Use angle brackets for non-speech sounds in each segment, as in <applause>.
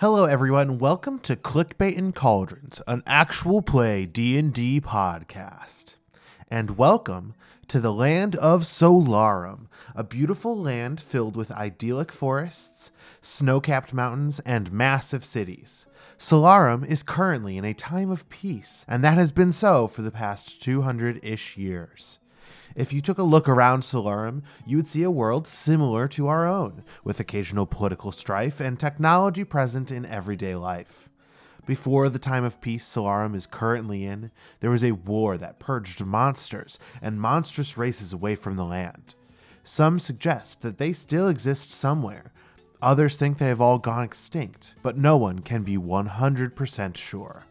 Hello everyone, welcome to Clickbait and Cauldrons, an actual play D&D podcast. And welcome to the land of Solarum, a beautiful land filled with idyllic forests, snow-capped mountains, and massive cities. Solarum is currently in a time of peace, and that has been so for the past 200-ish years. If you took a look around Solarum, you would see a world similar to our own, with occasional political strife and technology present in everyday life. Before the time of peace Solarum is currently in, there was a war that purged monsters and monstrous races away from the land. Some suggest that they still exist somewhere. Others think they have all gone extinct, but no one can be 100% sure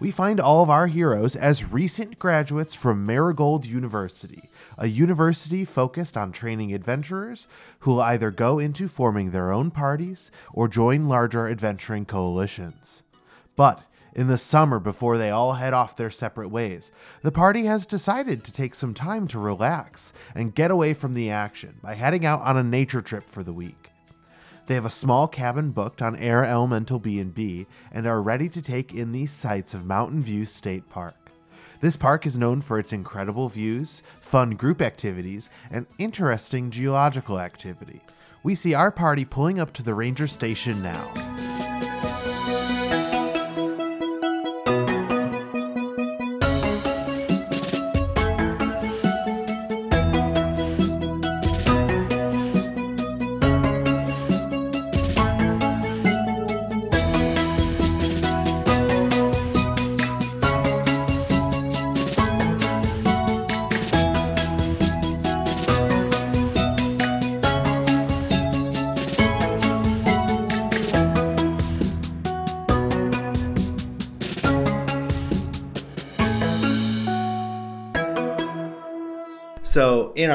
we find all of our heroes as recent graduates from Marigold University, a university focused on training adventurers who will either go into forming their own parties or join larger adventuring coalitions. But in the summer before they all head off their separate ways, the party has decided to take some time to relax and get away from the action by heading out on a nature trip for the week. They have a small cabin booked on Air Elemental B&B and are ready to take in these sights of Mountain View State Park. This park is known for its incredible views, fun group activities, and interesting geological activity. We see our party pulling up to the ranger station now.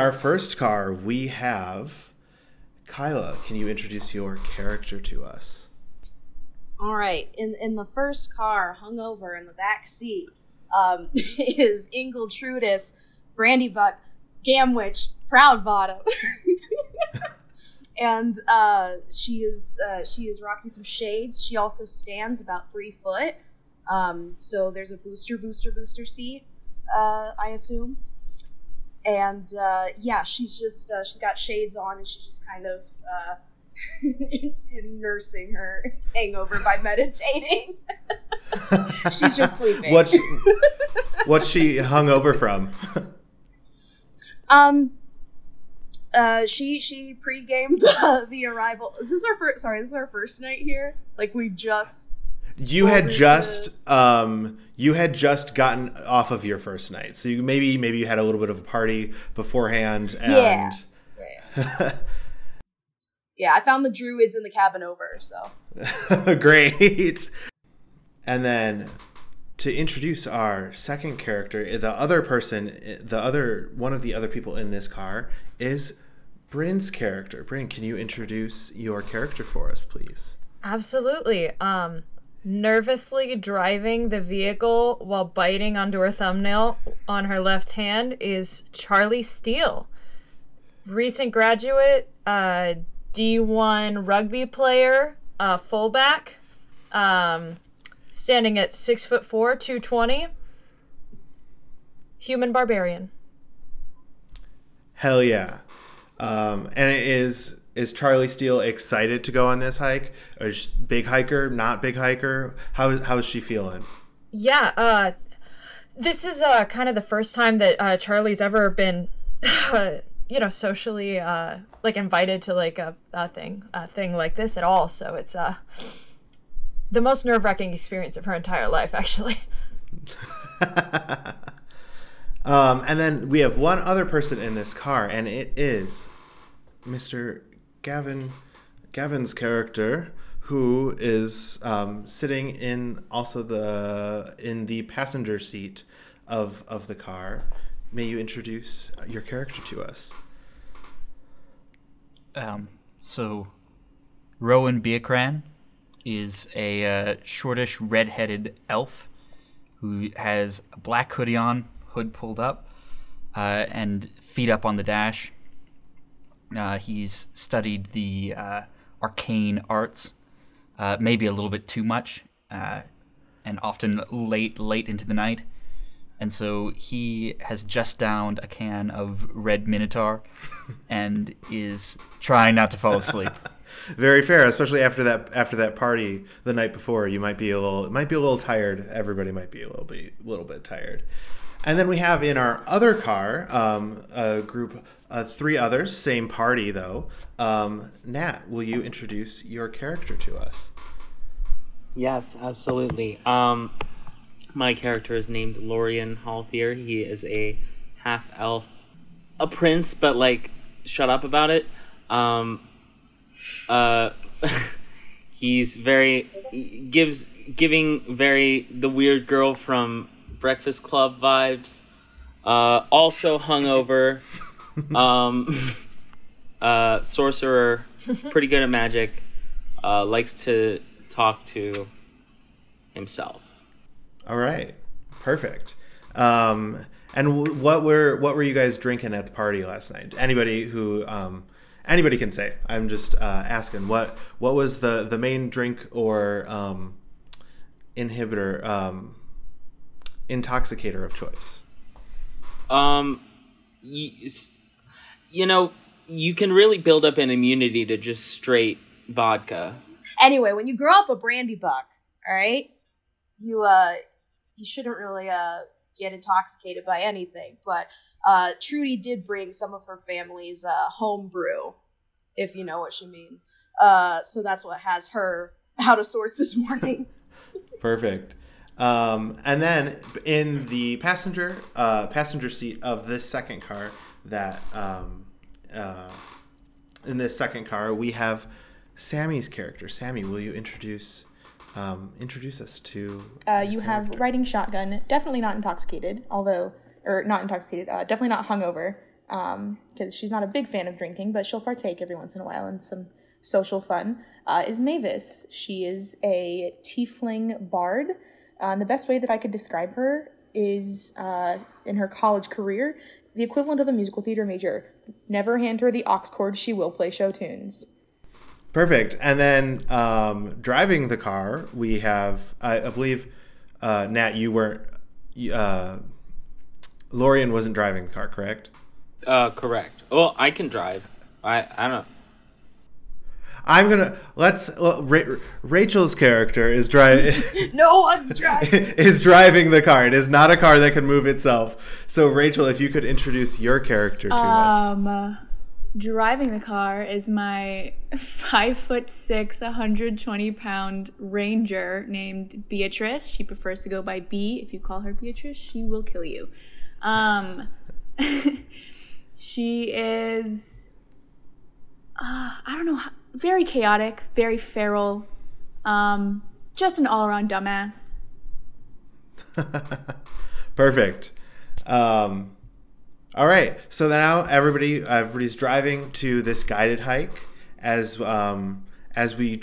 Our first car, we have Kaila. Can you introduce your character to us? All right. In in the first car, hungover in the back seat, um, <laughs> is Brandy Buck, Gamwich, Proud Bottom. <laughs> and uh, she is uh, she is rocking some shades. She also stands about three foot. Um, so there's a booster, booster, booster seat. Uh, I assume and uh, yeah, she's just uh, she's got shades on, and she's just kind of uh, <laughs> nursing her hangover by meditating. <laughs> she's just sleeping. What's what's she hung over from? um. Uh, she she pre-gamed the, the arrival. Is this our first? Sorry, this is our first night here. Like we just you had just um, you had just gotten off of your first night, so you maybe maybe you had a little bit of a party beforehand, and yeah, <laughs> yeah. yeah I found the druids in the cabin over, so <laughs> great. And then to introduce our second character, the other person, the other one of the other people in this car is Brynn's character. Brynn, can you introduce your character for us, please? Absolutely. Um, nervously driving the vehicle while biting onto her thumbnail on her left hand is Charlie Steele. Recent graduate, uh, D1 rugby player, uh, fullback, um, standing at six foot four, 220. Human barbarian. Hell yeah. Um, and it is is Charlie Steele excited to go on this hike? Is big hiker, not big hiker? How how is she feeling? Yeah, uh, this is uh, kind of the first time that uh, Charlie's ever been, <laughs> you know, socially uh, like invited to like a, a thing a thing like this at all. So it's uh, the most nerve wracking experience of her entire life, actually. <laughs> um, and then we have one other person in this car, and it is Mr. Gavin Gavin's character, who is um, sitting in also the in the passenger seat of of the car. May you introduce your character to us? Um, so, Rowan Beacran is a uh, shortish, red-headed elf who has a black hoodie on, hood pulled up, uh, and feet up on the dash. Uh, he's studied the uh, arcane arts uh, maybe a little bit too much, uh, and often late, late into the night. And so he has just downed a can of red Minotaur <laughs> and is trying not to fall asleep. <laughs> Very fair, especially after that after that party the night before. You might be a little might be a little tired. Everybody might be a little bit a little bit tired. And then we have in our other car um, a group, uh, three others, same party though. Um, Nat, will you introduce your character to us? Yes, absolutely. Um, my character is named Lorian Halthier. He is a half elf, a prince, but like, shut up about it. Um, uh, <laughs> he's very gives giving very the weird girl from Breakfast Club vibes. Uh, also hungover. <laughs> um, uh, sorcerer, <laughs> pretty good at magic. Uh, likes to talk to himself. All right, perfect. Um, and w- what were what were you guys drinking at the party last night? Anybody who um, anybody can say. I'm just uh, asking what what was the the main drink or um, inhibitor um, intoxicator of choice? Um, you, you know, you can really build up an immunity to just straight vodka. Anyway, when you grow up a brandy buck, all right, you uh, you shouldn't really uh get intoxicated by anything. But uh, Trudi did bring some of her family's uh, home brew, if you know what she means. Uh, so that's what has her out of sorts this morning. <laughs> Perfect. Um, and then in the passenger uh, passenger seat of this second car, that um, uh, in this second car we have Sami's character. Sami, will you introduce um, introduce us to? Uh, you have riding shotgun, definitely not intoxicated, although, or not intoxicated, uh, definitely not hungover, because she's not a big fan of drinking, but she'll partake every once in a while in some social fun. Uh, is Maevis. She is a tiefling bard. Uh, and the best way that I could describe her is uh, in her college career, the equivalent of a musical theater major. Never hand her the aux cord, she will play show tunes. Perfect. And then um, driving the car, we have, I, I believe, uh, Nat, you weren't, uh, Lorian wasn't driving the car, correct? Uh, correct. Well, I can drive. I I don't. I'm gonna let's well, Ra- Rachel's character is driving <laughs> no one's driving. <laughs> is driving the car. It is not a car that can move itself. So Rachel, if you could introduce your character to us. Um, uh, driving the car is my five foot six, 120 pound ranger named Beatrice. She prefers to go by Bea. If you call her Beatrice, she will kill you. Um, <laughs> she is, uh, I don't know, how- very chaotic, very feral, um, just an all around dumbass. <laughs> Perfect. Um, all right. So now everybody, everybody's driving to this guided hike. As um, as we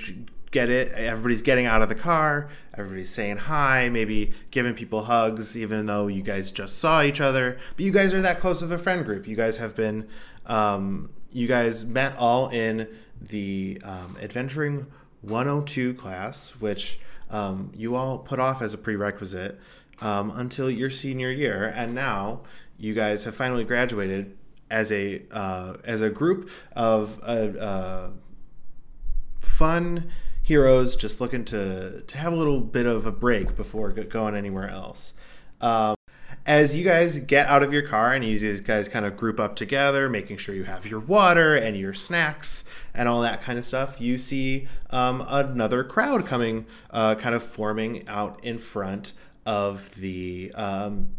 get it, everybody's getting out of the car. Everybody's saying hi, maybe giving people hugs, even though you guys just saw each other. But you guys are that close of a friend group. You guys have been, um, you guys met all in the um, Adventuring 102 class, which um, you all put off as a prerequisite um, until your senior year, and now you guys have finally graduated as a uh, as a group of uh, uh, fun heroes just looking to to have a little bit of a break before going anywhere else. Um, as you guys get out of your car and you guys kind of group up together, making sure you have your water and your snacks and all that kind of stuff, you see um, another crowd coming, uh, kind of forming out in front of the um,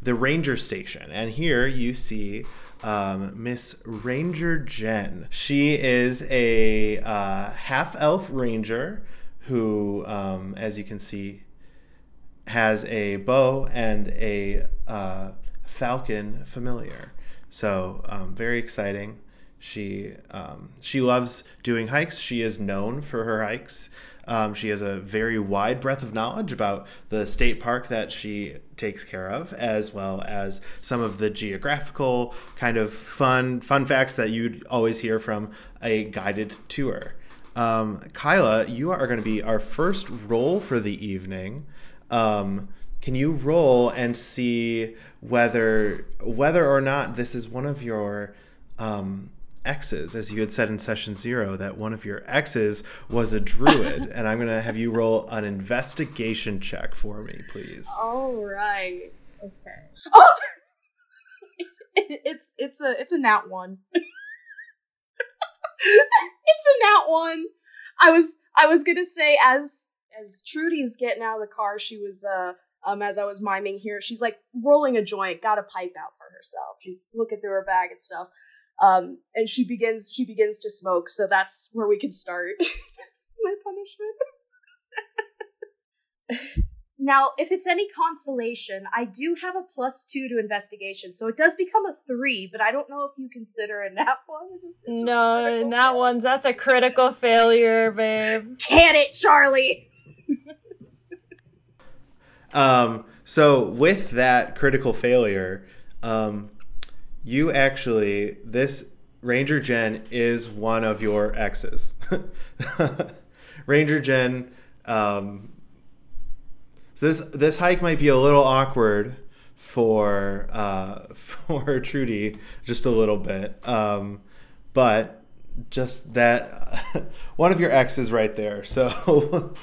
the ranger station. And here you see um, Miss Ranger Jen. She is a uh, half elf ranger who, um, as you can see, has a bow and a uh, falcon familiar. So um, very exciting. She um, she loves doing hikes. She is known for her hikes. Um, she has a very wide breadth of knowledge about the state park that she takes care of, as well as some of the geographical kind of fun fun facts that you'd always hear from a guided tour. Um, Kaila, you are going to be our first role for the evening. Um, can you roll and see whether whether or not this is one of your um, exes, as you had said in session zero, that one of your exes was a druid, <laughs> and I'm going to have you roll an investigation check for me, please. All right. Okay. Oh! <laughs> it's it's a it's a nat one. <laughs> it's a nat one. I was I was gonna say as as Trudi's getting out of the car, she was uh um as I was miming here, she's like rolling a joint, got a pipe out for herself. She's looking through her bag and stuff. Um and she begins she begins to smoke, so that's where we can start <laughs> my punishment. Now, if it's any consolation, I do have a plus two to investigation, so it does become a three. But I don't know if you consider a nat one. It's just, it's No, critical that fail. one's that's a critical failure, babe. Can it, Charlie? Um, so with that critical failure, um, you actually this Ranger Jen is one of your exes. <laughs> Ranger Jen. Um, so this this hike might be a little awkward for uh, <laughs> for Trudi, just a little bit. Um, but just that <laughs> one of your exes right there. So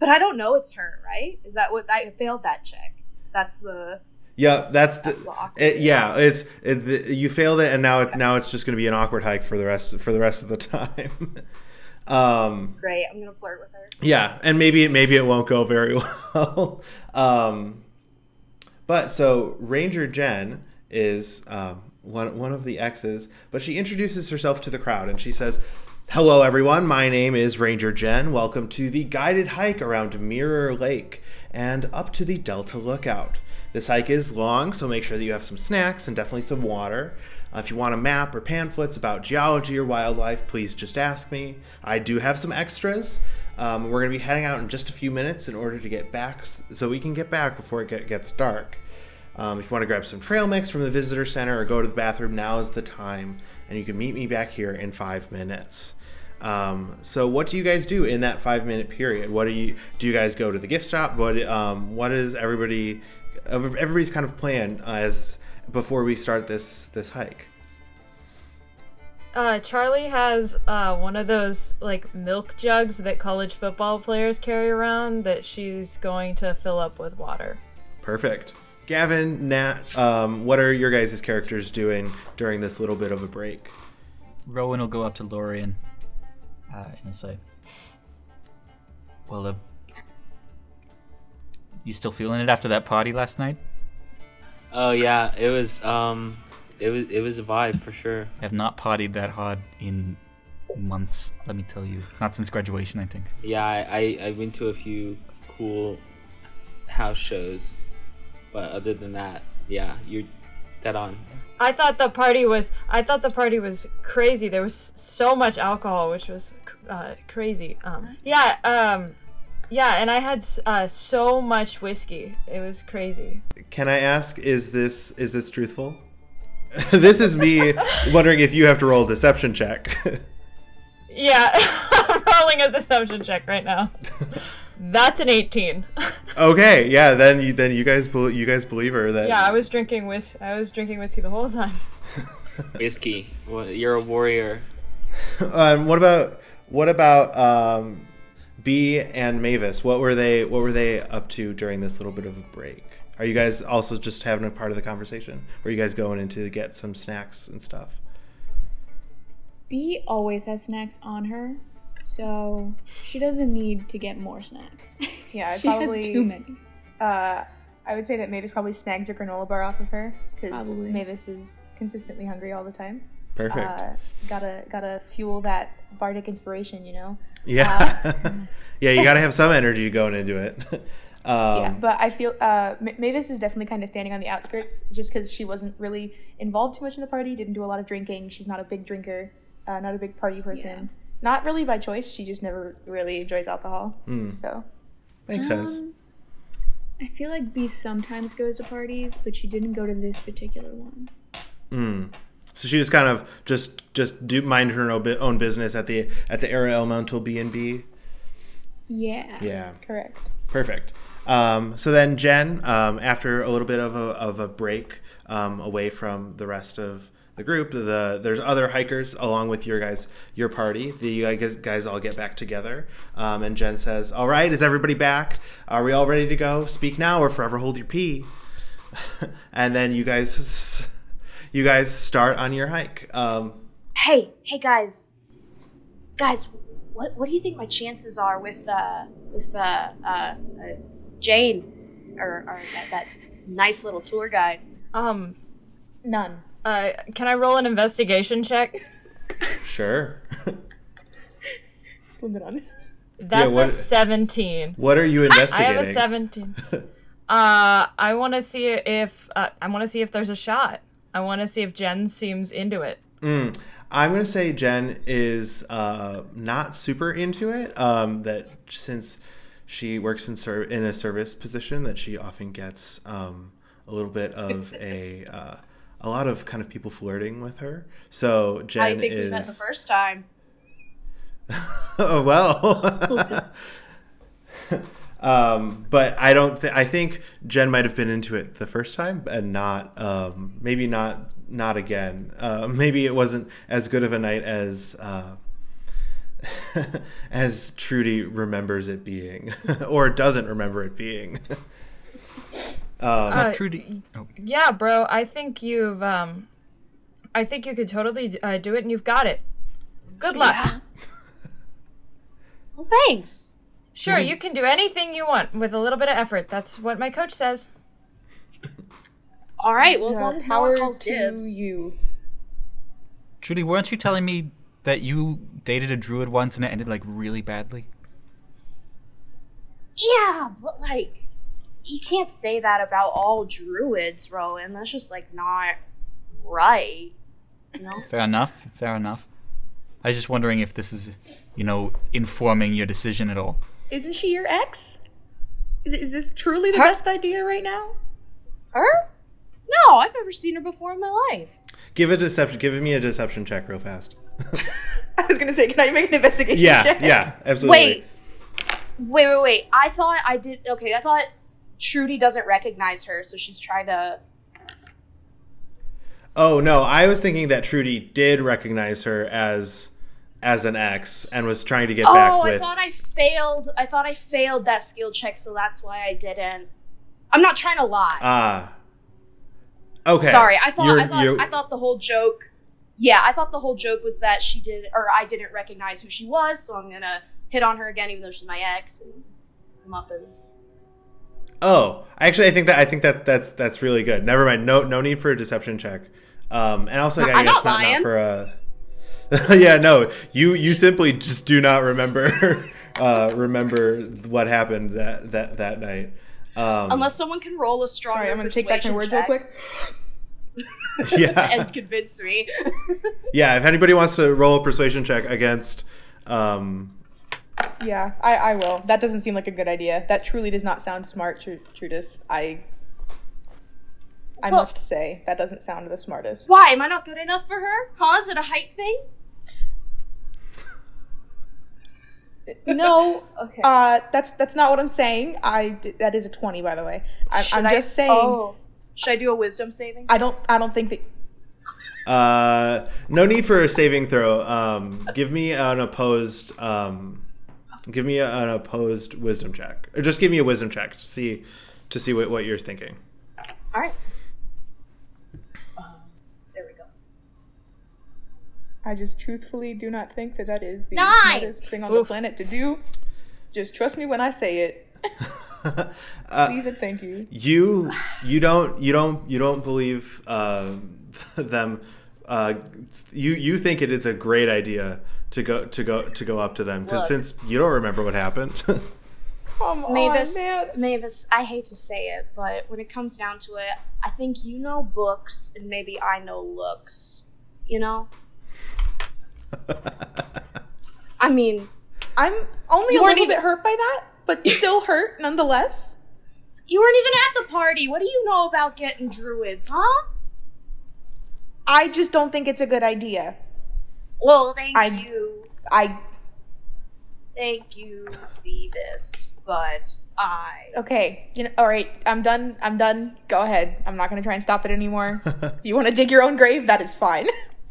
But I don't know it's her, right? Is that what I failed that check? That's the Yeah, that's the, That's the it, yeah. It's it, the, you failed it, and now it, now it's just going to be an awkward hike for the rest for the rest of the time. <laughs> um, great. I'm gonna flirt with her. yeah, and maybe maybe it won't go very <laughs> well. um, but so Ranger Jen is um, one one of the exes, but she introduces herself to the crowd and she says, "Hello, everyone. My name is Ranger Jen. Welcome to the guided hike around Mirror Lake and up to the Delta Lookout. This hike is long, so make sure that you have some snacks and definitely some water." Uh, if you want a map or pamphlets about geology or wildlife, please just ask me. I do have some extras. Um, we're going to be heading out in just a few minutes in order to get back, so we can get back before it get, gets dark. Um, if you want to grab some trail mix from the visitor center or go to the bathroom, now is the time, and you can meet me back here in five minutes. Um, so, what do you guys do in that five minute period? What do you do? You guys go to the gift shop? What um, what is everybody everybody's kind of plan as before we start this this hike? Uh, Charlie has uh, one of those like milk jugs that college football players carry around that she's going to fill up with water. Perfect. Gavin, Nat, um, what are your guys' characters doing during this little bit of a break? Rowan will go up to Lorian uh, and he'll say, Well, uh, you still feeling it after that party last night? Oh yeah, it was um, it was it was a vibe for sure. I have not partied that hard in months, let me tell you. Not since graduation, I think. Yeah, I, I, I went to a few cool house shows, but other than that, yeah, you're dead on. I thought the party was I thought the party was crazy. There was so much alcohol, which was uh, crazy. Um, yeah, um, yeah, and I had uh, so much whiskey. It was crazy. Can I ask, is this is this truthful? <laughs> this is me <laughs> wondering if you have to roll a deception check. <laughs> Yeah, I'm rolling a deception check right now. That's an 18. okay, yeah, then you then you guys bel- you guys believe her that yeah, I was drinking whis- I was drinking whiskey the whole time. Whiskey, Well, you're a warrior. um, what about what about um, Bea and Maevis? What were they what were they up to during this little bit of a break? Are you guys also just having a part of the conversation? Or are you guys going in to get some snacks and stuff? Bea always has snacks on her, so she doesn't need to get more snacks. <laughs> Yeah, I she probably has too many. Uh, I would say that Maevis probably snags a granola bar off of her because Maevis is consistently hungry all the time. Perfect. Uh, gotta gotta fuel that bardic inspiration, you know. yeah. <laughs> yeah, you got to have some energy going into it. <laughs> um, yeah, but I feel uh, Ma- Maevis is definitely kind of standing on the outskirts just because she wasn't really involved too much in the party. Didn't do a lot of drinking. She's not a big drinker. Uh, not a big party person. Not really by choice. She just never really enjoys alcohol. Hmm. So makes sense. Um, I feel like Bea sometimes goes to parties, but she didn't go to this particular one. Mm. So she just kind of just just do mind her own business at the at the Air Elemental B and B. Yeah. Yeah. Correct. Perfect. Um, so then, Jen, um, after a little bit of a, of a break um, away from the rest of the group, the there's other hikers along with your guys, your party. The you guys, guys all get back together, um, and Jen says, "All right, is everybody back? Are we all ready to go? Speak now, or forever hold your pee." <laughs> and then you guys, you guys start on your hike. Um, Hey, hey guys, guys, what what do you think my chances are with uh with uh uh, uh Jane or, or that, that nice little tour guide? Um, None. uh, can I roll an investigation check? <laughs> sure. <laughs> Slim it on. That's what- a 17. what are you investigating? I have a 17. <laughs> uh, I want to see if uh, I want to see if there's a shot. I want to see if Jen seems into it. Mm, I'm gonna say Jen is uh, not super into it. Um, that since she works in ser- in a service position, that she often gets um, a little bit of <laughs> a uh, a lot of kind of people flirting with her. So Jen I think is we met the first time. <laughs> oh well. <laughs> um, but I don't. Th- I think Jen might have been into it the first time, and not um, maybe not not again. Uh, <laughs> maybe it wasn't as good of a night as. Uh, <laughs> as Trudi remembers it being, <laughs> or doesn't remember it being. um, Uh, Trudi. Oh, Yeah, bro. I think you've um, I think you could totally uh, do it, and you've got it. Good luck. Yeah. well, thanks. Sure, you can do anything you want with a little bit of effort. That's what my coach says. All right. Well, as Yeah, long as no one power calls to dibs. you. Trudi, weren't you telling me that you dated a druid once and it ended like really badly? Yeah, but like, you can't say that about all druids, Rowan. That's just like not right. You know? Fair enough. Fair enough. I was just wondering if this is, you know, informing your decision at all. Isn't she your ex? Is, is this truly the Her- best idea right now? Her? No, I've never seen her before in my life. give a deception. Give me a deception check real fast. <laughs> I was gonna say, can I make an investigation? yeah, check? yeah, absolutely. Wait. Wait, wait, wait. I thought I did. Okay, I thought Trudi doesn't recognize her, so she's trying to. Oh no, I was thinking that Trudi did recognize her as as an ex and was trying to get back Oh, I thought I failed. I thought I failed that skill check, so that's why I didn't. I'm not trying to lie. Ah. okay. Sorry, I thought You're- I thought you're- I thought the whole joke. Yeah, I thought the whole joke was that she did, or I didn't recognize who she was, so I'm gonna hit on her again, even though she's my ex. And come up and Oh, actually, I think that I think that that's that's really good. Never mind. No, no need for a deception check. Um, and also, I guess not not, not for a. <laughs> yeah, no, you you simply just do not remember <laughs> uh, remember what happened that that that night. Um, unless someone can roll a strong. Sorry, I'm gonna take back my words real quick. <laughs> yeah, and convince me. yeah. If anybody wants to roll a persuasion check against, um, Yeah, I, I will. That doesn't seem like a good idea. That truly does not sound smart, Tru- Trudis. I I Well- must say that doesn't sound the smartest. Why am I not good enough for her? Huh? Is it a height thing? No, Okay. uh, that's that's not what I'm saying. I that is a twenty, by the way. I, i'm I- just saying. Oh. Should I do a wisdom saving? I don't. I don't think that. uh, no need for a saving throw. Um, give me an opposed. Um, give me a, an opposed wisdom check, or just give me a wisdom check to see to see what, what you're thinking. All right. Um, there we go. I just truthfully do not think that that is the Nine! smartest thing on the planet to do. Just trust me when I say it. <laughs> Uh, Please and thank you. you you don't you don't you don't believe uh, <laughs> them uh, you you think it is a great idea to go to go to go up to them because since you don't remember what happened <laughs> Come Maevis, on, man. Maevis, I hate to say it, but when it comes down to it, I think you know books and maybe I know looks. You know? I mean, I'm only You a little even- bit hurt by that, but <laughs> still hurt nonetheless. you weren't even at the party. What do you know about getting druids, huh? I just don't think it's a good idea. Well, thank I- you, I thank you, Beavis. But I okay, you know. All right, I'm done. I'm done. Go ahead. I'm not gonna try and stop it anymore. <laughs> if you want to dig your own grave, that is fine.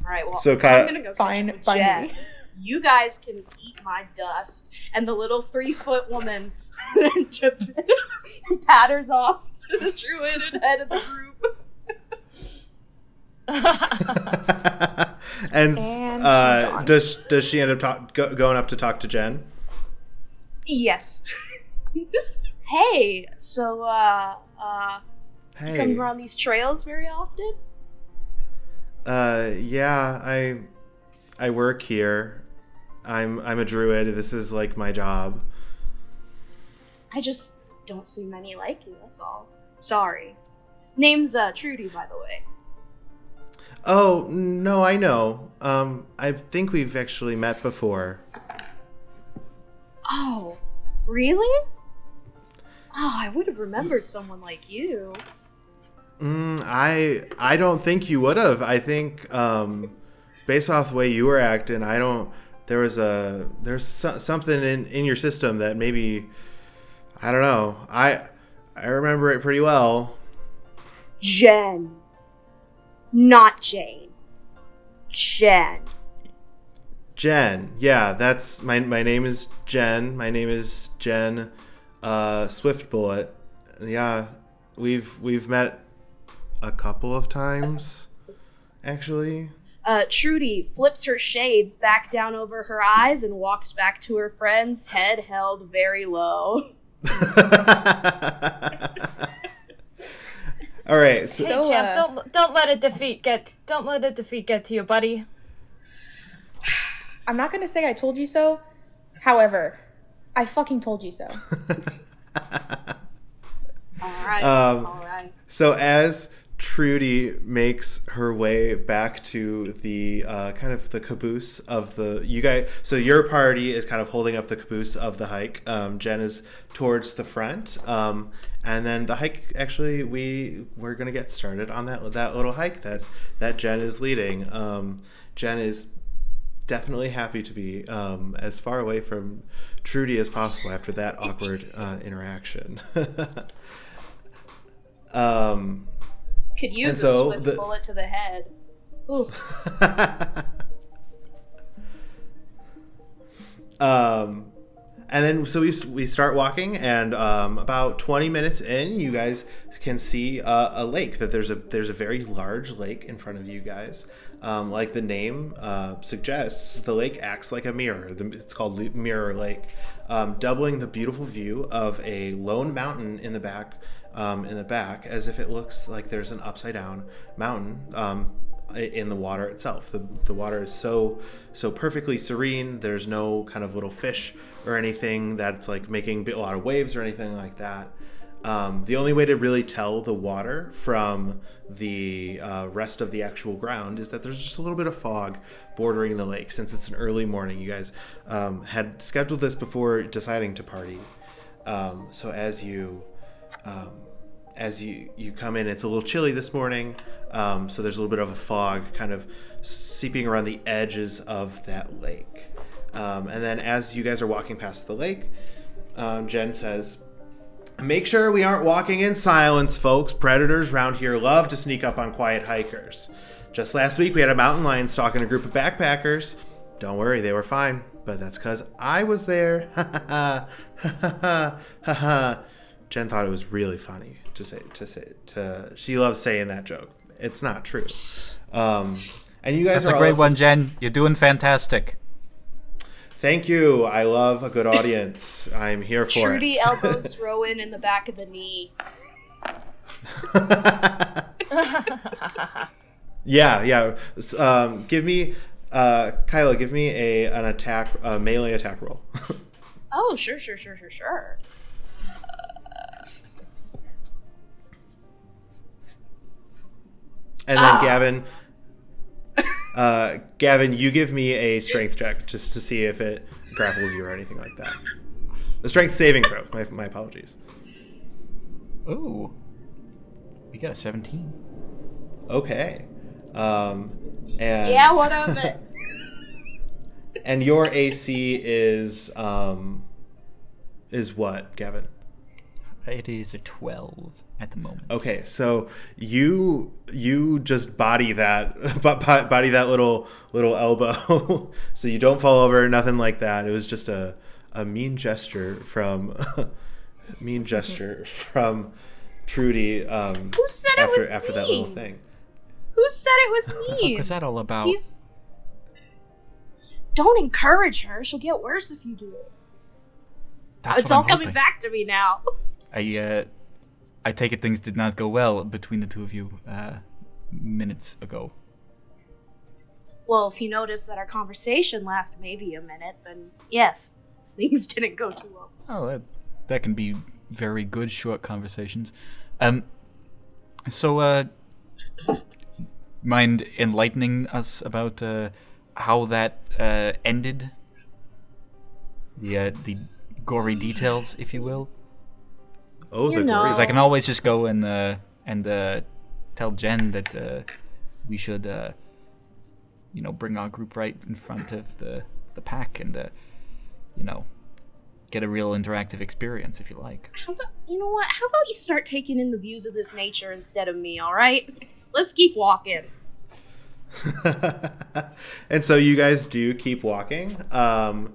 All right, well, So, I'm gonna go Fine catch up with by Jen. me. You guys can eat my dust, and the little three foot woman <laughs> <laughs> patters off to the druid and head of the group. <laughs> and And uh, does does she end up talk, go, going up to talk to Jen? Yes. hey, so uh, uh, Hey, come around these trails very often? Uh, yeah, I I work here. I'm I'm a druid. This is like my job. I just don't see many like you. That's all. Sorry. Name's uh, Trudi, by the way. Oh no, I know. Um, I think we've actually met before. Oh, really? Oh, I would have remembered someone like you. Mm, I I don't think you would have. I think um, based off the way you were acting, I don't. There was a there's so, something in in your system that maybe I don't know. I I remember it pretty well. Jen. Not Jane. Jen. Jen. Yeah, that's my my name is Jen. My name is Jen uh, Swift Bullet. Yeah, we've we've met a couple of times actually. Uh, Trudi flips her shades back down over her eyes and walks back to her friends, head held very low. <laughs> All right. So, Hey, So, champ, uh, don't don't let a defeat get don't let a defeat get to you, buddy. I'm not gonna say I told you so. However, I fucking told you so. <laughs> Alright, Um, alright. so as Trudi makes her way back to the uh, kind of the caboose of the you guys. So your party is kind of holding up the caboose of the hike. Um, Jen is towards the front, um, and then the hike. Actually, we we're gonna get started on that that little hike that's that Jen is leading. Um, Jen is definitely happy to be um, as far away from Trudi as possible after that awkward uh, interaction. <laughs> um, Could use and a so swift the- bullet to the head. <laughs> Um, and then so we, we start walking, and um, about 20 minutes in, you guys can see uh, a lake. That there's a there's a very large lake in front of you guys. Um, like the name uh, suggests, the lake acts like a mirror. The- It's called Mirror Lake, um, doubling the beautiful view of a lone mountain in the back. Um, in the back, as if it looks like there's an upside down mountain um, in the water itself. The, the water is so so perfectly serene. There's no kind of little fish or anything that's like making a lot of waves or anything like that. Um, the only way to really tell the water from the uh, rest of the actual ground is that there's just a little bit of fog bordering the lake. Since it's an early morning, you guys um, had scheduled this before deciding to party. Um, so as you um, as you you come in, it's a little chilly this morning, um, so there's a little bit of a fog kind of seeping around the edges of that lake. Um, and then as you guys are walking past the lake, um, Jen says, "Make sure we aren't walking in silence, folks. Predators around here love to sneak up on quiet hikers. Just last week, we had a mountain lion stalking a group of backpackers. Don't worry, they were fine, but that's because I was there. <laughs> Ha ha ha ha ha ha ha." Jen thought it was really funny to say to say to. She loves saying that joke. It's not true. Um, and you guys That's are a great all- one, Jen. You're doing fantastic. Thank you. I love a good audience. I'm here for Trudi it. <laughs> elbows Rowan in the back of the knee. <laughs> yeah, yeah. Um, give me, uh, Kaila. Give me a an attack, a melee attack roll. <laughs> Oh, sure, sure, sure, sure, sure. And then Gavin, uh, Gavin, you give me a strength check just to see if it grapples you or anything like that. A strength saving throw. My, my apologies. Ooh. We got a 17. Okay. Um, and Yeah, what of it? <laughs> and your AC is um, is what, Gavin? It is a 12 at the moment. Okay, so you you just body that <laughs> bo- bo- body that little little elbow, <laughs> so you don't fall over, nothing like that. It was just a a mean gesture from <laughs> mean gesture from Trudi. Um, Who said it after was after that little thing? Who said it was What mean? was that all about? He's. Don't encourage her. She'll get worse if you do it. That's it's all I'm coming back to me now. I uh, I take it things did not go well between the two of you uh, minutes ago. Well, if you notice that our conversation lasted maybe a minute, then yes, <laughs> things didn't go too well. Oh, that, that can be very good short conversations. Um, so uh, mind enlightening us about uh, how that uh, ended? The uh, the gory details, if you will. Oh, You the know. gory- Because I can always just go and uh, and uh, tell Jen that uh, we should, uh, you know, bring our group right in front of the the pack and, uh, you know, get a real interactive experience if you like. How about you know what? How about you start taking in the views of this nature instead of me? All right, let's keep walking. <laughs> and so you guys do keep walking. Um,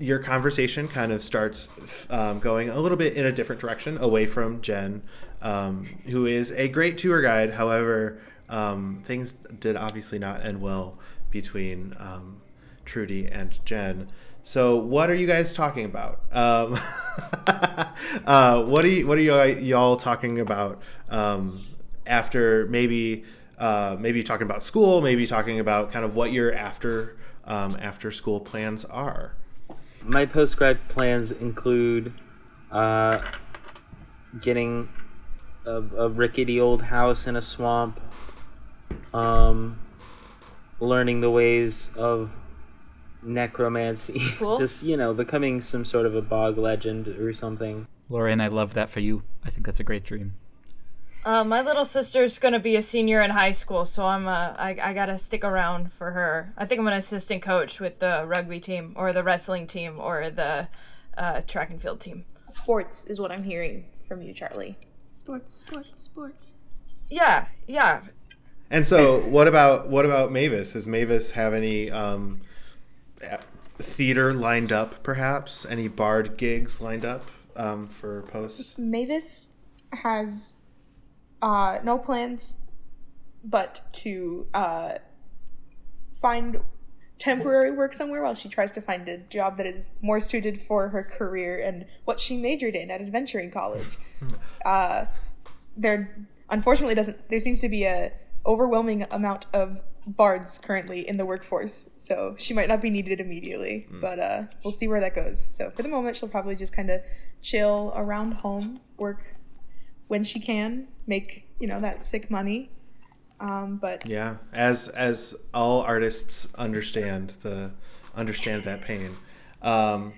your conversation kind of starts um, going a little bit in a different direction, away from Jen, um, who is a great tour guide. However, um, things did obviously not end well between um, Trudi and Jen. So, what are you guys talking about? Um, <laughs> uh, what are you, what are y'all, y'all talking about um, after maybe uh, maybe talking about school, maybe talking about kind of what your after after school plans are. My post grad plans include uh, getting a, a rickety old house in a swamp, um, learning the ways of necromancy, <laughs> Cool. just you know, becoming some sort of a bog legend or something. Lorian, I love that for you. I think that's a great dream. Uh, my little sister's gonna be a senior in high school, so I'm uh, I, I gotta stick around for her. I think I'm an assistant coach with the rugby team, or the wrestling team, or the uh, track and field team. Sports is what I'm hearing from you, Charlie. Sports, sports, sports. Yeah, yeah. And so, what about what about Maevis? Does Maevis have any um, theater lined up? Perhaps any bard gigs lined up um, for post? Maevis has uh, no plans but to uh, find temporary work somewhere while she tries to find a job that is more suited for her career and what she majored in at adventuring college. Uh, there, unfortunately, doesn't there seems to be a overwhelming amount of bards currently in the workforce, so she might not be needed immediately. But uh, we'll see where that goes. So for the moment, she'll probably just kind of chill around home, work when she can, make you know that sick money. Um, but Yeah, as as all artists understand the understand that pain. Um,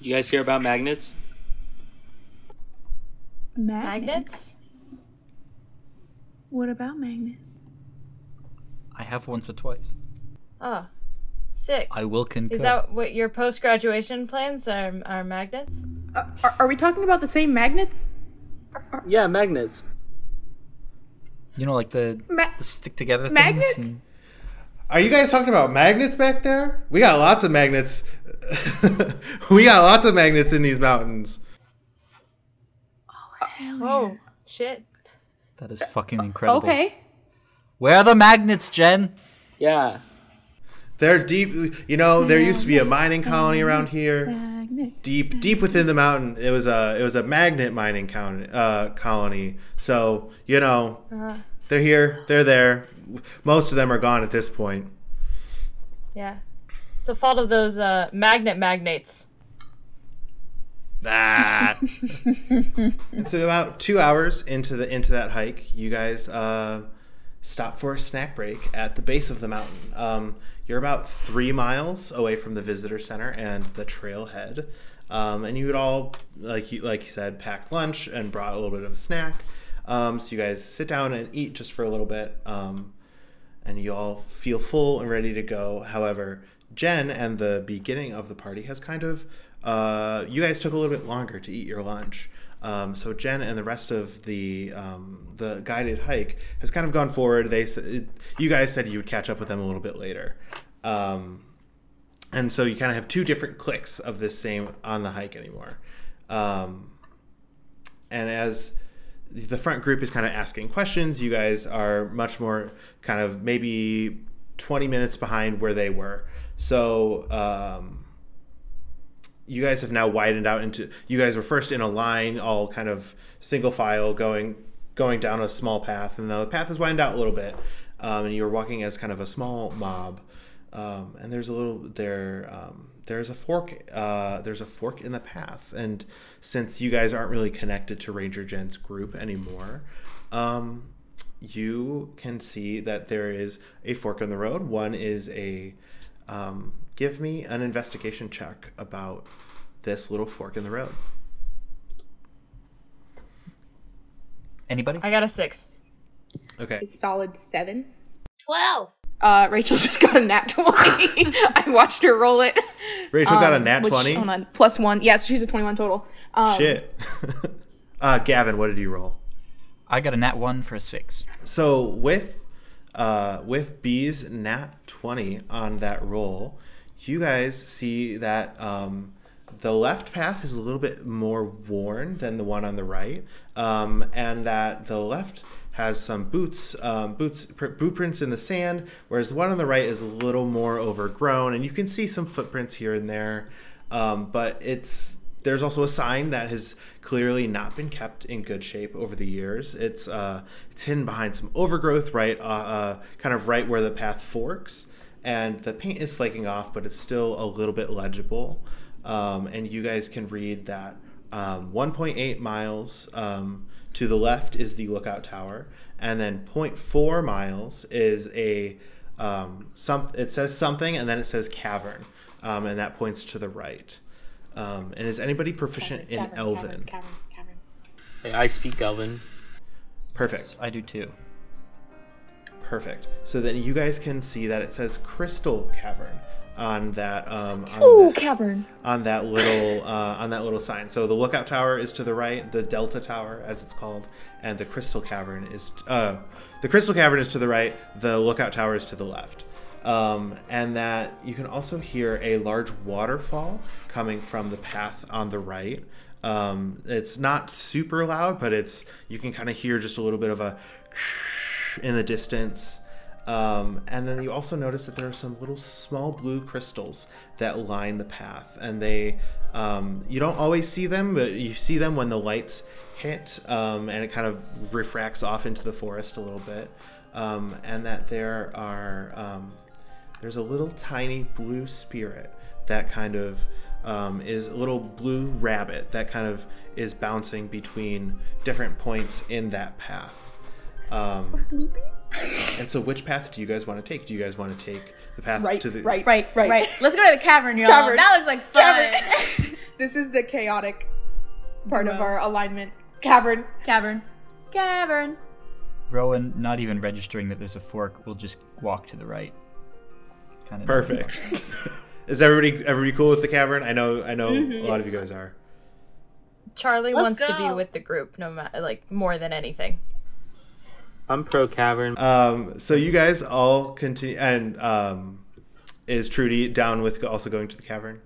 You guys hear about magnets? Magnets? What about magnets? I have once or twice. Oh, sick. I will concur. Is that what your post graduation plans are? Are magnets? are, are we talking about the same magnets? Yeah, magnets. you know, like the, Ma- the stick together things? Magnets? and- are you guys talking about magnets back there? We got lots of magnets. <laughs> we got lots of magnets in these mountains. Oh, oh shit. That is fucking incredible. Okay. Where are the magnets, Jen? Yeah. They're deep. You know, there used to be a mining colony around here. Magnets. deep deep within the mountain it was a it was a magnet mining colony, uh, colony so you know they're here they're there most of them are gone at this point Yeah. So follow those uh, magnet magnates. ah. <laughs> and so about two hours into the into that hike you guys uh, stop for a snack break at the base of the mountain um, you're about three miles away from the visitor center and the trailhead um, and you would all like you like you said packed lunch and brought a little bit of a snack Um, so you guys sit down and eat just for a little bit, um, and you all feel full and ready to go. However, Jen and the beginning of the party has kind of uh, you guys took a little bit longer to eat your lunch. Um, so Jen and the rest of the um, the guided hike has kind of gone forward. They you guys said you would catch up with them a little bit later, um, and so you kind of have two different clicks of this same on the hike anymore. Um, and as the front group is kind of asking questions, you guys are much more kind of maybe 20 minutes behind where they were. So um, you guys have now widened out into. You guys were first in a line, all kind of single file, going going down a small path, and now the path has widened out a little bit, um, and you were walking as kind of a small mob. Um, and there's a little there. Um, there's a fork. Uh, there's a fork in the path, and since you guys aren't really connected to Ranger Jen's group anymore, um, you can see that there is a fork in the road. One is a um, give me an investigation check about this little fork in the road. Anybody? I got a six. Okay. It's solid seven. 12. Uh, Rachel <laughs> just got a nat 20. <laughs> I watched her roll it. Rachel got a Um, nat which- 20. Hold on. Plus one. Yeah, so she's a 21 total. Um, Shit. <laughs> uh, Gavin, what did you roll? I got a nat one for a six. So with uh, with Bea's nat 20 on that roll, you guys see that um, the left path is a little bit more worn than the one on the right, um, and that the left has some boots, um, boots, pr- boot prints in the sand, whereas the one on the right is a little more overgrown, and you can see some footprints here and there, um, but it's there's also a sign that has clearly not been kept in good shape over the years. It's uh, it's hidden behind some overgrowth, right, uh, uh, kind of right where the path forks, and the paint is flaking off, but it's still a little bit legible. Um, and you guys can read that um, 1.8 miles um, to the left is the lookout tower, and then 0.4 miles is a um, some. It says something, and then it says cavern, um, and that points to the right. Um, and is anybody proficient in Cavern, Elven? Cavern, cavern, cavern. I I speak Elven. Perfect. I do too. Perfect. So then you guys can see that it says Crystal Cavern on that um, on, Ooh, that, cavern. on that little uh, on that little sign. So the lookout tower is to the right, the Delta Tower as it's called, and the Crystal Cavern is uh, the Crystal Cavern is to the right. The lookout tower is to the left. Um, and that you can also hear a large waterfall coming from the path on the right. Um, it's not super loud, but it's you can kind of hear just a little bit of a in the distance. Um, and then you also notice that there are some little small blue crystals that line the path, and they um, you don't always see them, but you see them when the lights hit, um, and it kind of refracts off into the forest a little bit. Um, and that there are um, there's a little tiny blue spirit that kind of um, is a little blue rabbit that kind of is bouncing between different points in that path. Um, and so, which path do you guys want to take? Do you guys want to take the path Right, to the right, Right, right. right. Let's go to the cavern, y'all. Cavern. That looks like fun. <laughs> This is the chaotic part of our alignment. Cavern. Cavern. Cavern. Rowan, not even registering that there's a fork, will just walk to the right. Kind of Perfect. <laughs> is everybody everybody cool with the cavern? I know I know Mm-hmm. a lot of you guys are. Charlie Let's wants to be with the group, no matter like more than anything. I'm pro cavern. Um, so you guys all continue, and um, is Trudi down with also going to the cavern?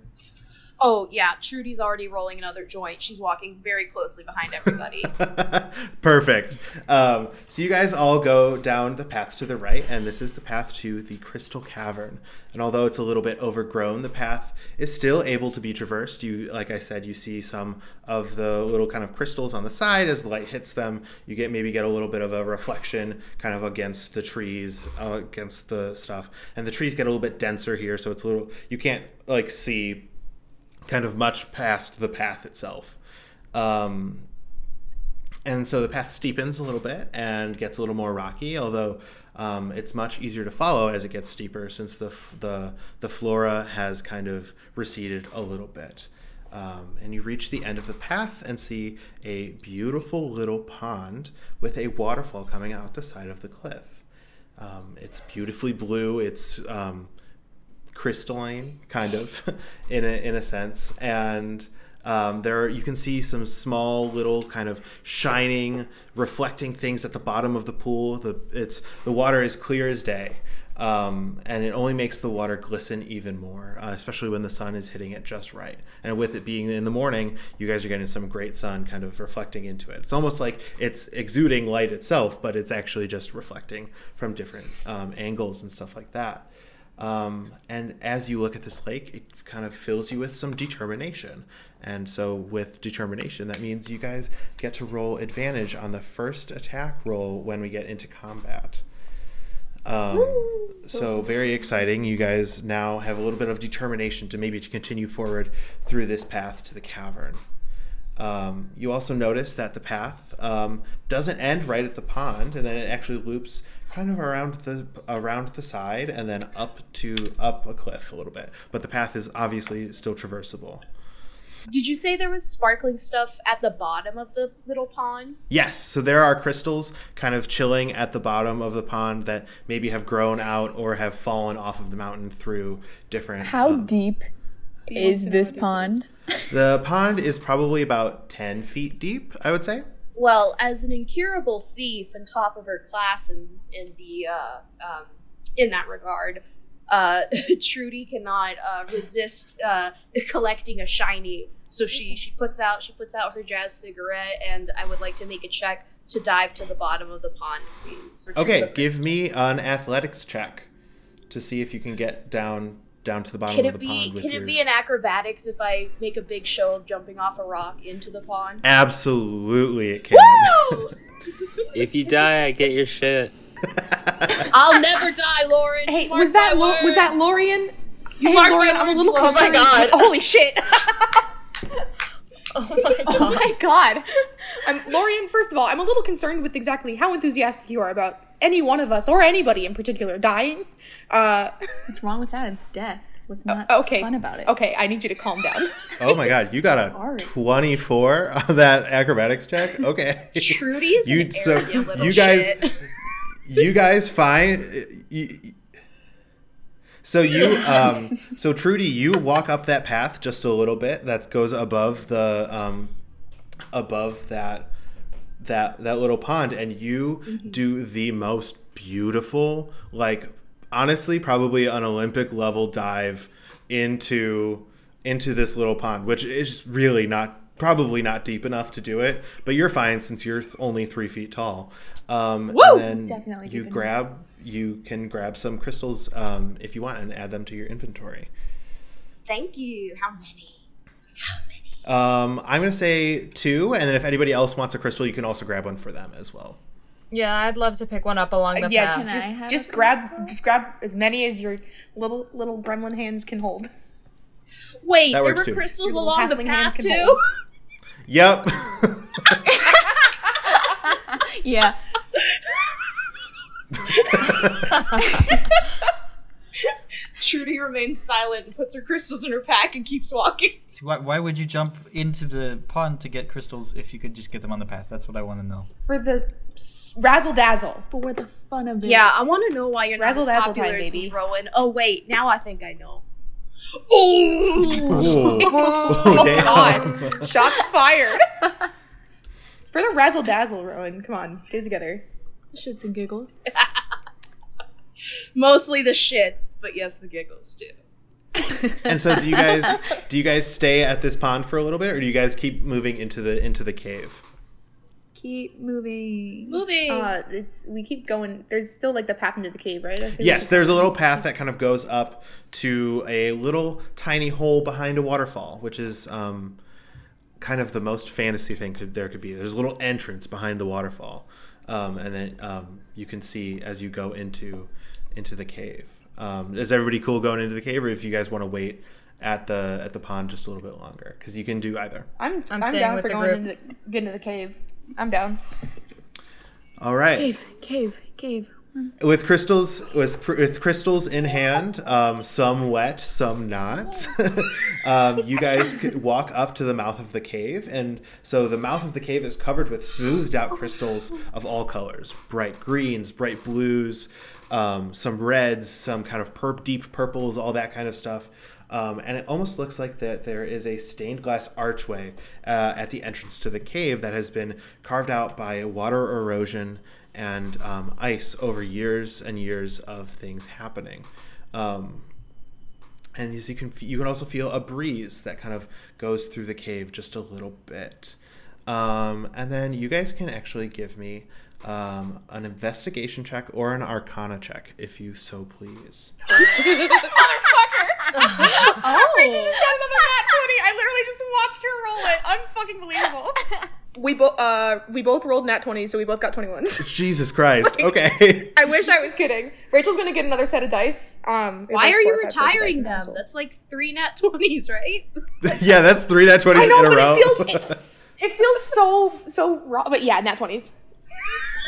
Oh, yeah. Trudi's already rolling another joint. She's walking very closely behind everybody. <laughs> Perfect. Um, so you guys all go down the path to the right, and this is the path to the Crystal Cavern. And although it's a little bit overgrown, the path is still able to be traversed. You, like I said, you see some of the little kind of crystals on the side as the light hits them. You get maybe get a little bit of a reflection, kind of against the trees, uh, against the stuff. And the trees get a little bit denser here, so it's a little you can't like see kind of much past the path itself. Um, and so the path steepens a little bit and gets a little more rocky, although um, it's much easier to follow as it gets steeper since the the the flora has kind of receded a little bit. Um, and you reach the end of the path and see a beautiful little pond with a waterfall coming out the side of the cliff. Um, it's beautifully blue. It's um, crystalline, kind of, <laughs> in a, in a sense. And um, there you can see some small little kind of shining, reflecting things at the bottom of the pool. The it's the water is clear as day. Um, and it only makes the water glisten even more, uh, especially when the sun is hitting it just right. And with it being in the morning, you guys are getting some great sun kind of reflecting into it. It's almost like it's exuding light itself, but it's actually just reflecting from different um, angles and stuff like that. Um, and as you look at this lake, it kind of fills you with some determination. And so, with determination, that means you guys get to roll advantage on the first attack roll when we get into combat. Um, so very exciting. You guys now have a little bit of determination to maybe to continue forward through this path to the cavern. Um, you also notice that the path um, doesn't end right at the pond, and then it actually loops kind of around the around the side and then up to up a cliff a little bit. But the path is obviously still traversable. Did you say there was sparkling stuff at the bottom of the little pond? Yes, so there are crystals kind of chilling at the bottom of the pond that maybe have grown out or have fallen off of the mountain through different. How um, deep is this pond? The pond is probably about 10 feet deep, I would say. Well, as an incurable thief and top of her class in in the uh, um, in that regard, uh, <laughs> Trudi cannot uh, resist uh, collecting a shiny. So she she puts out she puts out her jazz cigarette, and I would like to make a check to dive to the bottom of the pond, please. Okay, give me an athletics check to see if you can get down down to the bottom Can of it the be pond with can your it be an acrobatics if I make a big show of jumping off a rock into the pond? Absolutely it can. Woo! <laughs> If you die, I get your shit. <laughs> I'll never die, Lauren. Hey, Mark was that my Lo- was that words. Lorian? You hey, mark Lorian, I'm a little Lauren. concerned. Oh my God. <laughs> Holy shit! Oh my god. oh my god! Um, Lorian, first of all, I'm a little concerned with exactly how enthusiastic you are about any one of us or anybody in particular dying. Uh, What's wrong with that? It's death. What's not okay. fun about it? Okay, I need you to calm down. <laughs> Oh my god, you got a Sorry. 24 on that acrobatics check? Okay. <laughs> Trudi <laughs> you an so little you guys shit. you guys find you, so you um so Trudi you walk up that path just a little bit that goes above the um above that that that little pond and you do the most beautiful like honestly probably an olympic level dive into into this little pond which is really not probably not deep enough to do it but you're fine since you're only three feet tall um Woo! and then Definitely you deep enough. grab you can grab some crystals um, if you want and add them to your inventory Thank you. How many? How many? um, i'm going to say two and then if anybody else wants a crystal you can also grab one for them as well Yeah, I'd love to pick one up along uh, the yeah, path. Yeah, just just grab crystal? just grab as many as your little little gremlin hands can hold. Wait, That there works were too. crystals Your along the halfling hands path can too. hold. <laughs> yep <laughs> Yeah. <laughs> Trudi remains silent and puts her crystals in her pack and keeps walking. Why, why would you jump into the pond to get crystals if you could just get them on the path? That's what I want to know. For the s- razzle dazzle. For the fun of it. Yeah, I want to know why you're not Razzle as dazzle popular time, as baby. Rowan. Oh wait, now I think I know. Oh, <laughs> oh, damn. God. Shots fired. it's for the razzle dazzle, Rowan. Come on, get it together. Shits and giggles. <laughs> mostly the shits, but yes, the giggles too. and so do you guys do you guys stay at this pond for a little bit or do you guys keep moving into the into the cave Keep moving. Moving. Uh, it's we keep going. There's still like the path into the cave, right? Yes there's a little path that kind of goes up to a little tiny hole behind a waterfall which is um, kind of the most fantasy thing could there could be there's a little entrance behind the waterfall um, and then um, you can see as you go into into the cave um, is everybody cool going into the cave or if you guys want to wait at the at the pond just a little bit longer because you can do either I'm I'm I'm, down with for the going into the, get into the cave. I'm down. all right Cave, cave, cave. with crystals with, with crystals in hand um, some wet some not <laughs> um, you guys <laughs> could walk up to the mouth of the cave and so the mouth of the cave is covered with smoothed out crystals of all colors bright greens bright blues um, some reds some kind of purp deep purples all that kind of stuff um, and it almost looks like that there is a stained glass archway uh, at the entrance to the cave that has been carved out by water erosion and um, ice over years and years of things happening. Um, and you can, you can also feel a breeze that kind of goes through the cave just a little bit. Um, and then you guys can actually give me um, an investigation check or an arcana check, if you so please. <laughs> <laughs> Oh. <laughs> Rachel just got another nat 20. I literally just watched her roll it. Unfucking believable. We both uh we both rolled nat 20, so we both got 21s. Jesus Christ. Okay. I wish I was kidding. Rachel's gonna get another set of dice. Um, Why like are you four or five sets of dice retiring them? That's like three nat twenties, right? yeah, that's three nat 20s I know, in a but row. it feels it, it feels so so raw. But yeah, nat 20s.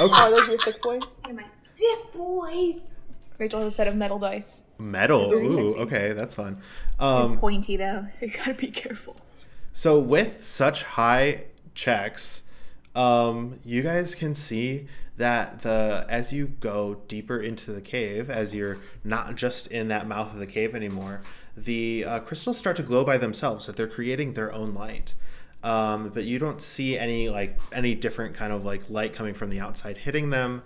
Okay. Are those your thick boys? Yeah, my thick boys. Rachel has a set of metal dice. Metal. Ooh, okay, that's fun. Um, Pointy though, <laughs> so you gotta be careful. So with such high checks, um, you guys can see that the as you go deeper into the cave, as you're not just in that mouth of the cave anymore, the uh, crystals start to glow by themselves. That they're creating their own light. Um, but you don't see any like any different kind of like light coming from the outside hitting them.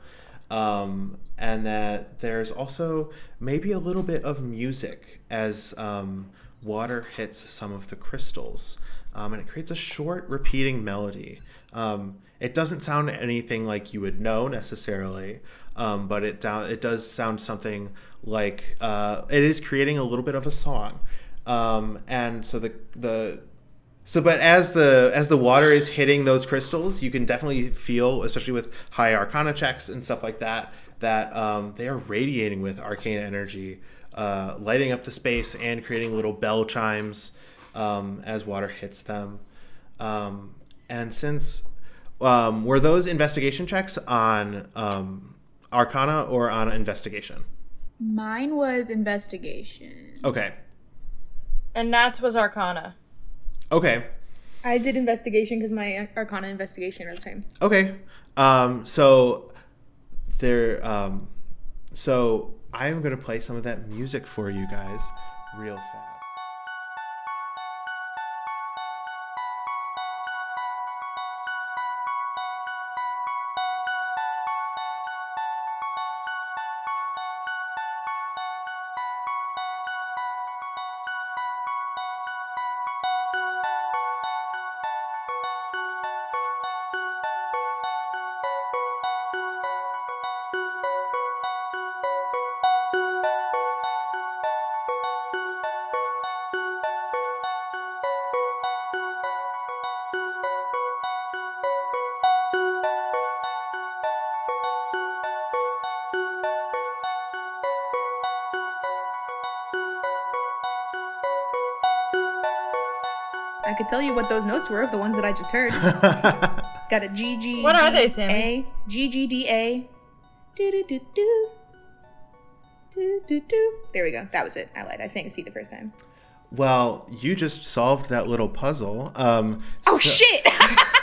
Um, and that there's also maybe a little bit of music as um, water hits some of the crystals, um, and it creates a short, repeating melody. Um, it doesn't sound anything like you would know necessarily, um, but it it does sound something like uh, it is creating a little bit of a song. And so the the so, but as the as the water is hitting those crystals, you can definitely feel, especially with high Arcana checks and stuff like that, that um, they are radiating with arcane energy, uh, lighting up the space and creating little bell chimes um, as water hits them. Um, and since um, were those investigation checks on um, Arcana or on investigation? Mine was investigation. Okay, And Nats was Arcana. Okay. I did investigation because my Arcana investigation are the same. Okay. Um, so there. Um, so I am going to play some of that music for you guys real fast. Tell you what those notes were of the ones that I just heard. <laughs> Got a G G. What are they, A, Sami? G G D A. Do do do do. Do do do. There we go. That was it. I lied. I sang C the first time. well, you just solved that little puzzle. Um, Oh so- shit! <laughs>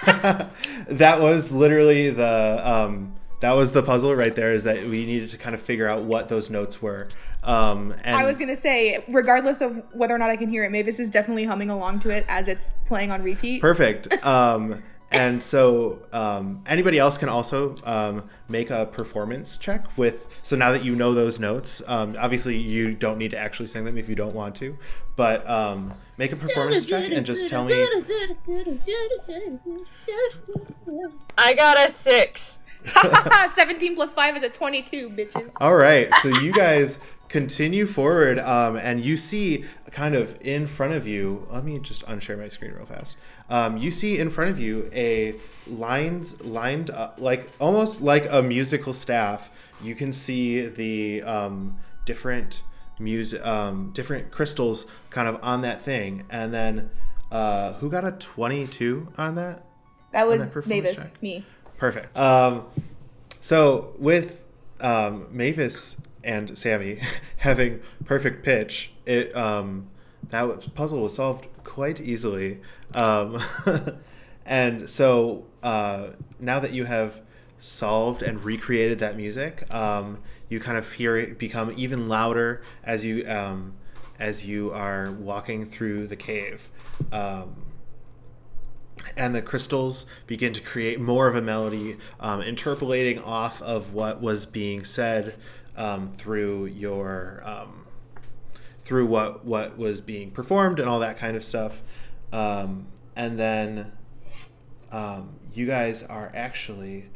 <laughs> that was literally the um, that was the puzzle right there. Is that we needed to kind of figure out what those notes were. Um, and I was gonna say, regardless of whether or not I can hear it, Maevis is definitely humming along to it as it's playing on repeat. Perfect. <laughs> Um, and so um, anybody else can also um, make a performance check with. So now that you know those notes, um, obviously you don't need to actually sing them if you don't want to, but um, make a performance check and just tell me. <laughs> <laughs> I got a six. <laughs> 17 plus 5 is a 22, bitches. All right, so you guys continue forward, um, and you see kind of in front of you. Let me just unshare my screen real fast. Um, you see in front of you a lined, lined up, like almost like a musical staff. You can see the um, different music, um, different crystals, kind of on that thing, and then uh, who got a twenty-two on that? That that was performance Maevis, check? me. Perfect. Um, so with um, Maevis and Sami <laughs> having perfect pitch, it um, that puzzle was solved quite easily. Um, <laughs> and so uh, now that you have solved and recreated that music, um, you kind of hear it become even louder as you um, as you are walking through the cave. Um, and the crystals begin to create more of a melody, um, interpolating off of what was being said um, through your um, through what what was being performed and all that kind of stuff. Um, and then um, you guys are actually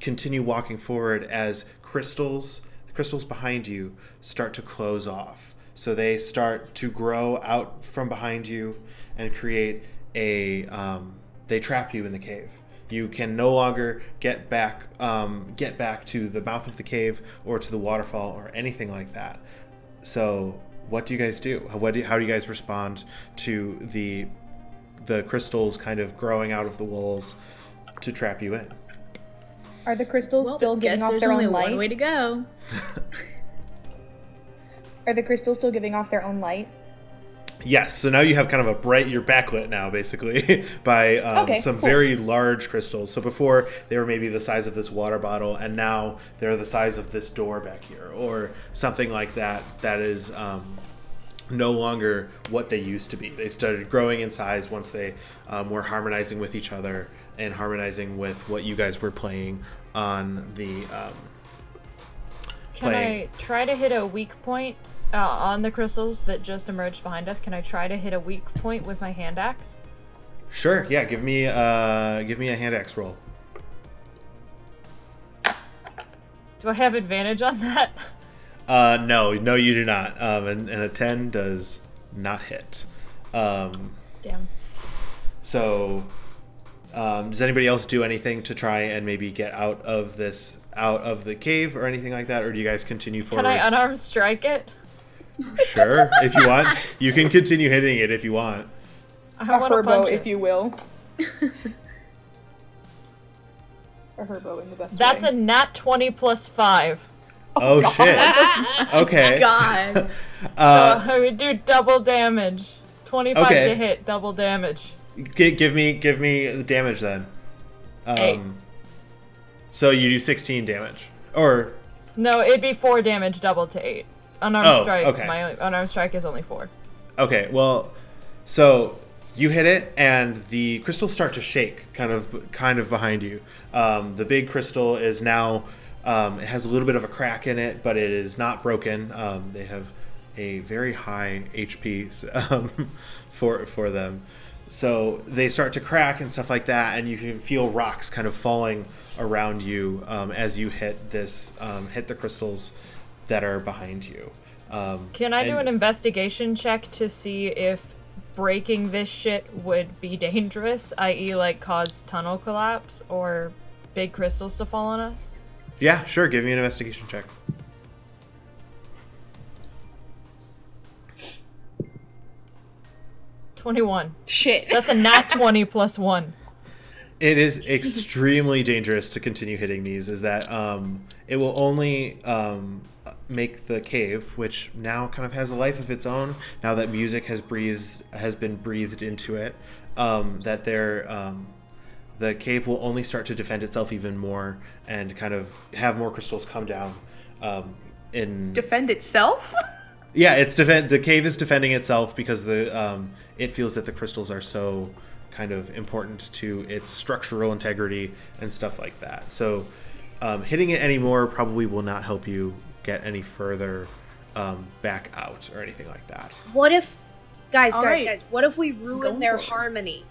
continue walking forward as crystals the crystals behind you start to close off so they start to grow out from behind you and create a um, they trap you in the cave you can no longer get back um, get back to the mouth of the cave or to the waterfall or anything like that so what do you guys do how, what do, how do you guys respond to the the crystals kind of growing out of the walls to trap you in Are the crystals Well, still guess giving off their only own light? one way to go. <laughs> <laughs> Are the crystals still giving off their own light? Yes, so now you have kind of a bright, you're backlit now, basically, <laughs> by um, Okay, some cool. very large crystals. So before they were maybe the size of this water bottle, and now they're the size of this door back here, or something like that, that is um, no longer what they used to be. They started growing in size once they um, were harmonizing with each other and harmonizing with what you guys were playing on the. Um, Can playing. I try to hit a weak point uh, on the crystals that just emerged behind us? Can I try to hit a weak point with my hand axe? Sure, yeah, give me, uh, give me a hand axe roll. Do I have advantage on that? Uh, no, no, you do not. Um, and, and a 10 does not hit. Um, Damn. so, um, does anybody else do anything to try and maybe get out of this, out of the cave or anything like that? Or do you guys continue forward? Can I unarmed strike it? Sure, if you want. You can continue hitting it if you want. I A want to herbo, punch if it. you will. <laughs> a herbo in the best That's way. a nat 20 plus 5. Oh, shit. <laughs> Okay. <laughs> God. Uh, so I would do double damage. 25 Okay. to hit, double damage. gi- give me, give me the damage then. Eight. Um, so you do 16 damage. Or, No, it'd be 4 damage doubled to 8. Unarmed Oh, strike. okay. My unarmed strike is only 4. Okay, well, so you hit it, and the crystals start to shake, kind of, kind of behind you. Um, the big crystal is now, um, it has a little bit of a crack in it, but it is not broken. Um, they have a very high HP <laughs> um, for for them, so they start to crack and stuff like that, and you can feel rocks kind of falling around you um, as you hit this, um, hit the crystals that are behind you. Um, Can I do an investigation check to see if breaking this shit would be dangerous, i.e., like cause tunnel collapse or big crystals to fall on us? Yeah, sure. Give me an investigation check. Twenty-one. Shit. That's a nat <laughs> twenty plus one. It is extremely dangerous to continue hitting these. Is that um, it will only um, make the cave, which now kind of has a life of its own. Now that music has breathed has been breathed into it, um, that there um, the cave will only start to defend itself even more and kind of have more crystals come down. Um, in Defend itself? <laughs> Yeah, it's defend. The cave is defending itself because the um, it feels that the crystals are so kind of important to its structural integrity and stuff like that. So, um, hitting it anymore probably will not help you get any further um, back out or anything like that. What if, guys, All guys, right. guys? What if we ruin Go their for it. harmony?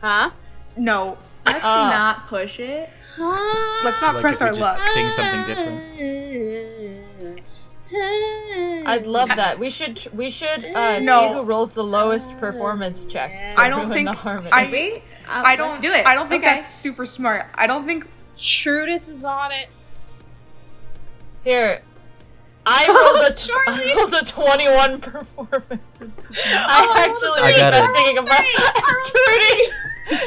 Huh? No. Let's Uh, not push it. Huh? Let's not Like press if we our just luck. sing something different. I'd love that. We should we should uh, No. see who rolls the lowest performance check. To I don't ruin think- the harmony. I- Maybe? Uh, I don't Let's do it. I don't think Okay. that's super smart. I don't think Trudi's is on it. Here, I rolled a t- I rolled a twenty-one performance. <laughs> I oh, actually I was got just a- singing about <laughs> Trudi.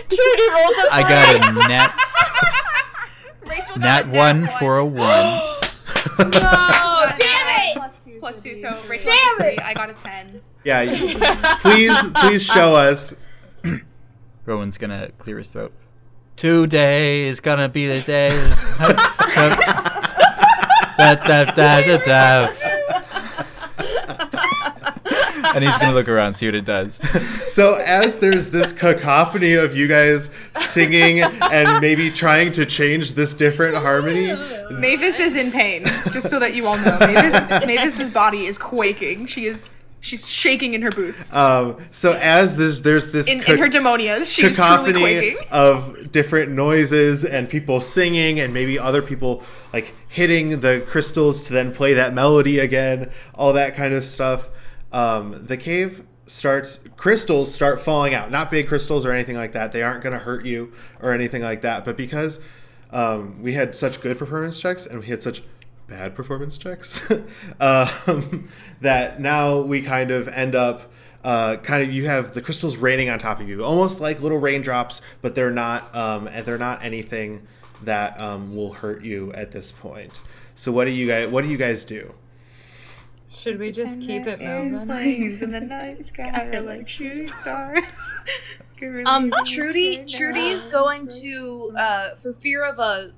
Trudi rolls a I got a <laughs> net. Rachel Nat a one for a one. Oh, <gasps> damn it! Plus two. so two, so be Rachel three. has a three. I got a ten. Yeah, you- please, please show us. <clears throat> Rowan's gonna clear his throat. Today is gonna be the day. Da, da, da, da, da. and he's gonna look around, see what it does. So as there's this cacophony of you guys singing and maybe trying to change this different harmony, Maevis is in pain, just so that you all know. Maevis, Maevis's body is quaking. She is, she's shaking in her boots. um, so as there's there's this In, ca- in her demonias, she's cacophony of different noises and people singing and maybe other people like hitting the crystals to then play that melody again, all that kind of stuff. Um, the cave starts crystals start falling out not big crystals or anything like that they aren't going to hurt you or anything like that but because um, we had such good performance checks and we had such bad performance checks <laughs> um, that now we kind of end up uh, kind of you have the crystals raining on top of you almost like little raindrops but they're not um, and they're not anything that um, will hurt you at this point so what do you guys what do you guys do Should we just keep it moving? Planes in the <laughs> night sky are like shooting stars. <laughs> Um, Trudi, Trudi is going to, uh, for fear of a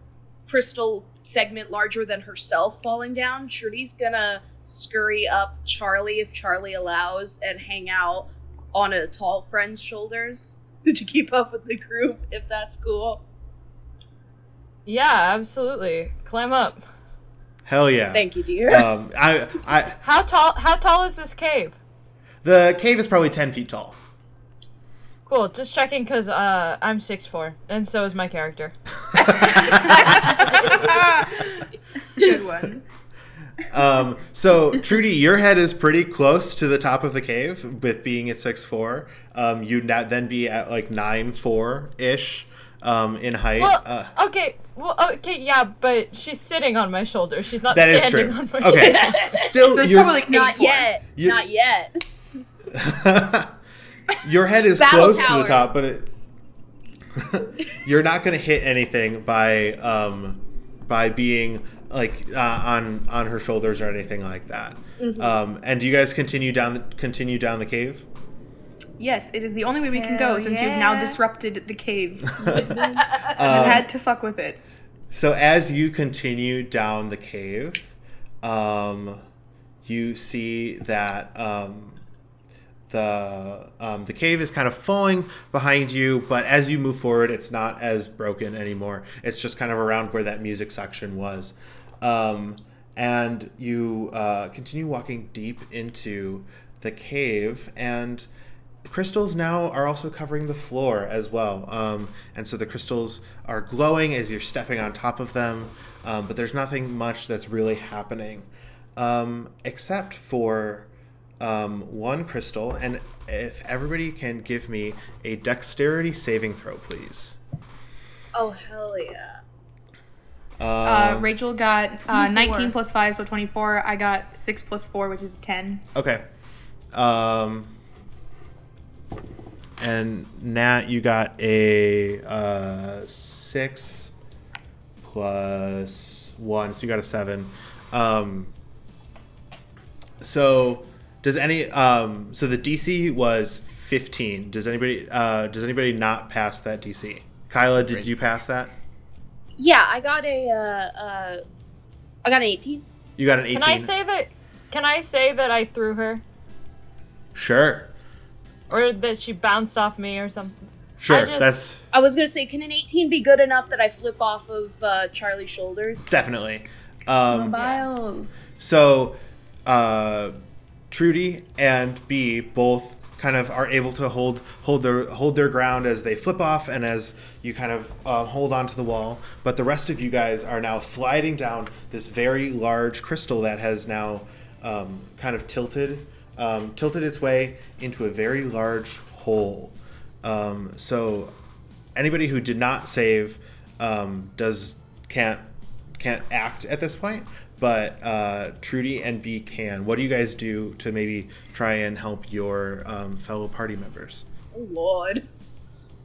crystal segment larger than herself falling down, Trudi's gonna scurry up Charlie if Charlie allows and hang out on a tall friend's shoulders <laughs> to keep up with the group, if that's cool. Yeah, absolutely. Climb up. hell yeah Thank you, dear. um, I, I, How tall? How tall is this cave? the cave is probably 10 feet tall Cool. Just checking because uh, I'm six four, and so is my character. <laughs> Good one. Um, so Trudi, your head is pretty close to the top of the cave with being at six four. Um, you'd not then be at like nine four ish um, in height. Well, uh, okay. Well, okay, yeah, but she's sitting on my shoulder. She's not that is standing true. on my Okay, shoulder. still, So it's your, probably like Not eight four. yet. You- Not yet. <laughs> <laughs> your head is Battle close to the top, but it, <laughs> you're not going to hit anything by um, by being like uh, on on her shoulders or anything like that. Mm-hmm. Um, and do you guys continue down the, continue down the cave? Yes, it is the only way we can go Hell since you've now disrupted the cave. <laughs> <laughs> you Um, had to fuck with it. So as you continue down the cave, um, you see that um, the um, the cave is kind of falling behind you, but as you move forward, it's not as broken anymore. It's just kind of around where that music section was, um, and you uh, continue walking deep into the cave and crystals now are also covering the floor as well. Um, and so the crystals are glowing as you're stepping on top of them, um, but there's nothing much that's really happening um, except for um, one crystal. And if everybody can give me a dexterity saving throw, please. Oh, hell yeah. Uh, Um, Rachel got uh, 19 plus 5, so 24. I got 6 plus 4, which is 10. Okay. Um, and Nat, you got a uh, six plus one, so you got a seven. Um, so does any? Um, so the DC was fifteen. Does anybody? Uh, does anybody not pass that DC? Kaila, did Great. you pass that? Yeah, I got a, uh, uh, I got an 18. You got an eighteen. Can I say that? Can I say that I threw her, Sure. or that she bounced off me, or something? Sure. just- That's I was gonna say, can an 18 be good enough that I flip off of uh, Charlie's shoulders? definitely. Um, Mobiles. So, uh, Trudi and Bea both kind of are able to hold hold their hold their ground as they flip off and as you kind of uh, hold onto the wall. But the rest of you guys are now sliding down this very large crystal that has now um, kind of tilted um, tilted its way into a very large hole. Um, so anybody who did not save um, does can't can't act at this point, but uh, Trudi and Bea can. What do you guys do to maybe try and help your um, fellow party members? Oh lord.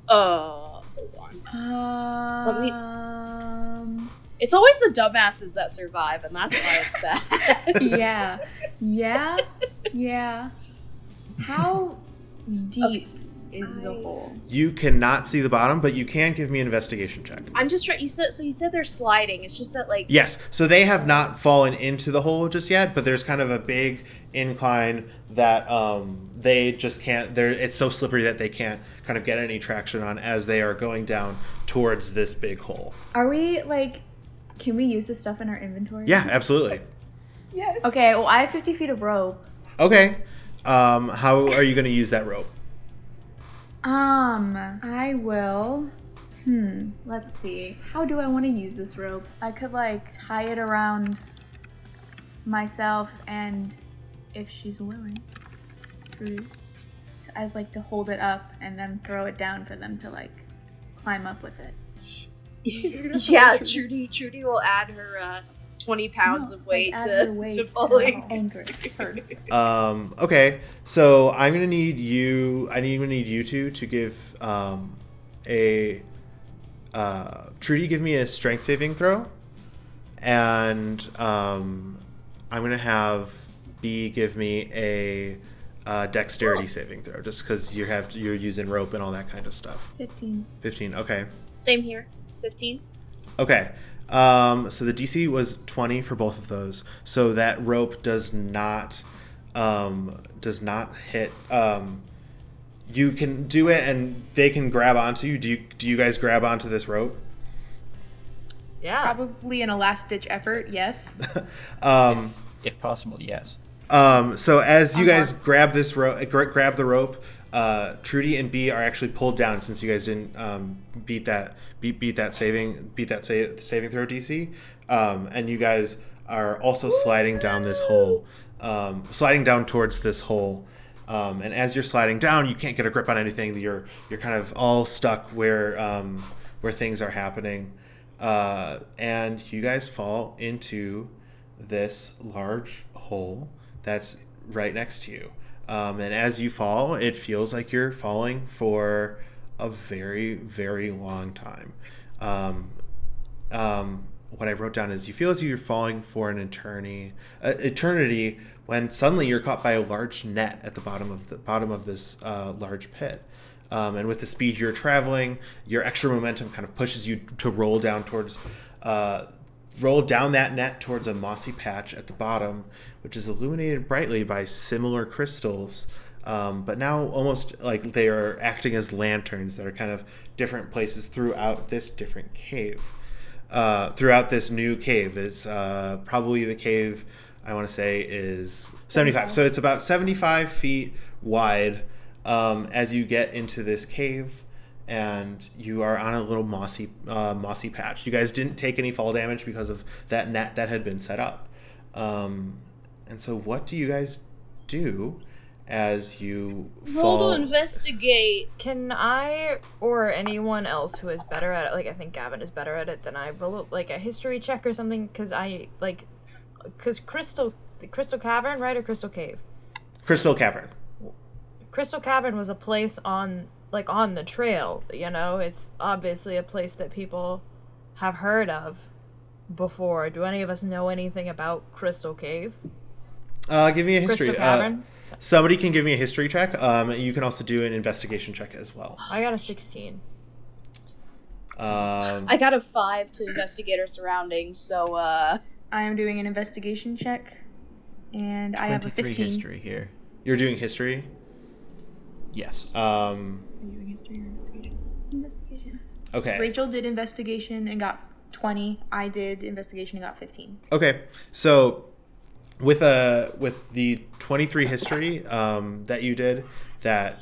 Uh, hold on. Um, Let me- Um, It's always the dumbasses that survive, and that's why it's bad. <laughs> yeah. Yeah. Yeah. How <laughs> deep is the hole? You cannot see the bottom, but you can give me an investigation check. I'm just trying. You said so. You said they're sliding. It's just that like Yes, so they have not fallen into the hole just yet, but there's kind of a big incline that um, they just can't. They're it's so slippery that they can't kind of get any traction on as they are going down towards this big hole. Are we like? Can we use this stuff in our inventory? Yeah, absolutely. Yes. Okay. Well, I have 50 feet of rope. Okay, um, how are you going to use that rope? Um, I will. Hmm. Let's see. How do I want to use this rope? I could like tie it around myself, and if she's willing, Trudi, to, as like to hold it up and then throw it down for them to like climb up with it. <laughs> <laughs> yeah, Trudi. Trudi will add her uh, twenty pounds No, of weight to the weight to to pulling. anchor her. Um, okay, so I'm gonna need you. I need gonna need you two to give um, a uh, Trudi. Give me a strength saving throw, and um, I'm gonna have Bea give me a uh, dexterity saving throw, just because you have you're using rope and all that kind of stuff. 15. Fifteen. Okay. Same here. Fifteen. Okay. Um, so the DC was 20 for both of those. So that rope does not um, does not hit. Um, you can do it, and they can grab onto you. Do you do you guys grab onto this rope? Yeah. Probably in a last ditch effort, yes. <laughs> Um, If possible, yes. Um, so as you guys grab this rope, grab the rope, uh, Trudi and Bea are actually pulled down since you guys didn't um, beat that beat beat that saving beat that sa- saving throw DC, um, and you guys are also sliding down this hole, um, sliding down towards this hole. Um, and as you're sliding down, you can't get a grip on anything. You're you're kind of all stuck where um, where things are happening, uh, and you guys fall into this large hole that's right next to you. Um, and as you fall, it feels like you're falling for a very, very long time. Um, um, what I wrote down is you feel as you're falling for an eternity, uh, eternity when suddenly you're caught by a large net at the bottom of the bottom of this uh, large pit. Um, and with the speed you're traveling, your extra momentum kind of pushes you to roll down towards, uh, roll down that net towards a mossy patch at the bottom, which is illuminated brightly by similar crystals. Um, but now almost like they are acting as lanterns that are kind of different places throughout this different cave uh, throughout this new cave. It's uh, probably the cave I want to say is 75. So it's about 75 feet wide um, as you get into this cave. And you are on a little mossy, uh, mossy patch. You guys didn't take any fall damage because of that net that had been set up. Um, and so, what do you guys do as you Roll fall? to investigate. Can I or anyone else who is better at it, like I think Gavin is better at it than I, roll like a history check or something? Because I like, because Crystal, the Crystal Cavern, right, or Crystal Cave? Crystal Cavern. Crystal Cavern was a place on like on the trail, you know? It's obviously a place that people have heard of before. Do any of us know anything about Crystal Cave? Uh, give me a history. Crystal Uh, somebody can give me a history check. Um, you can also do an investigation check as well. I got a 16. Um, I got a five to investigate our surroundings, so uh I am doing an investigation check, and I have a 23 15. history here. you're doing history. Yes. Um, Are you doing history or investigation? Investigation. okay. Rachel did investigation and got 20. I did investigation and got 15. Okay. So with a with the 23 history um, that you did, that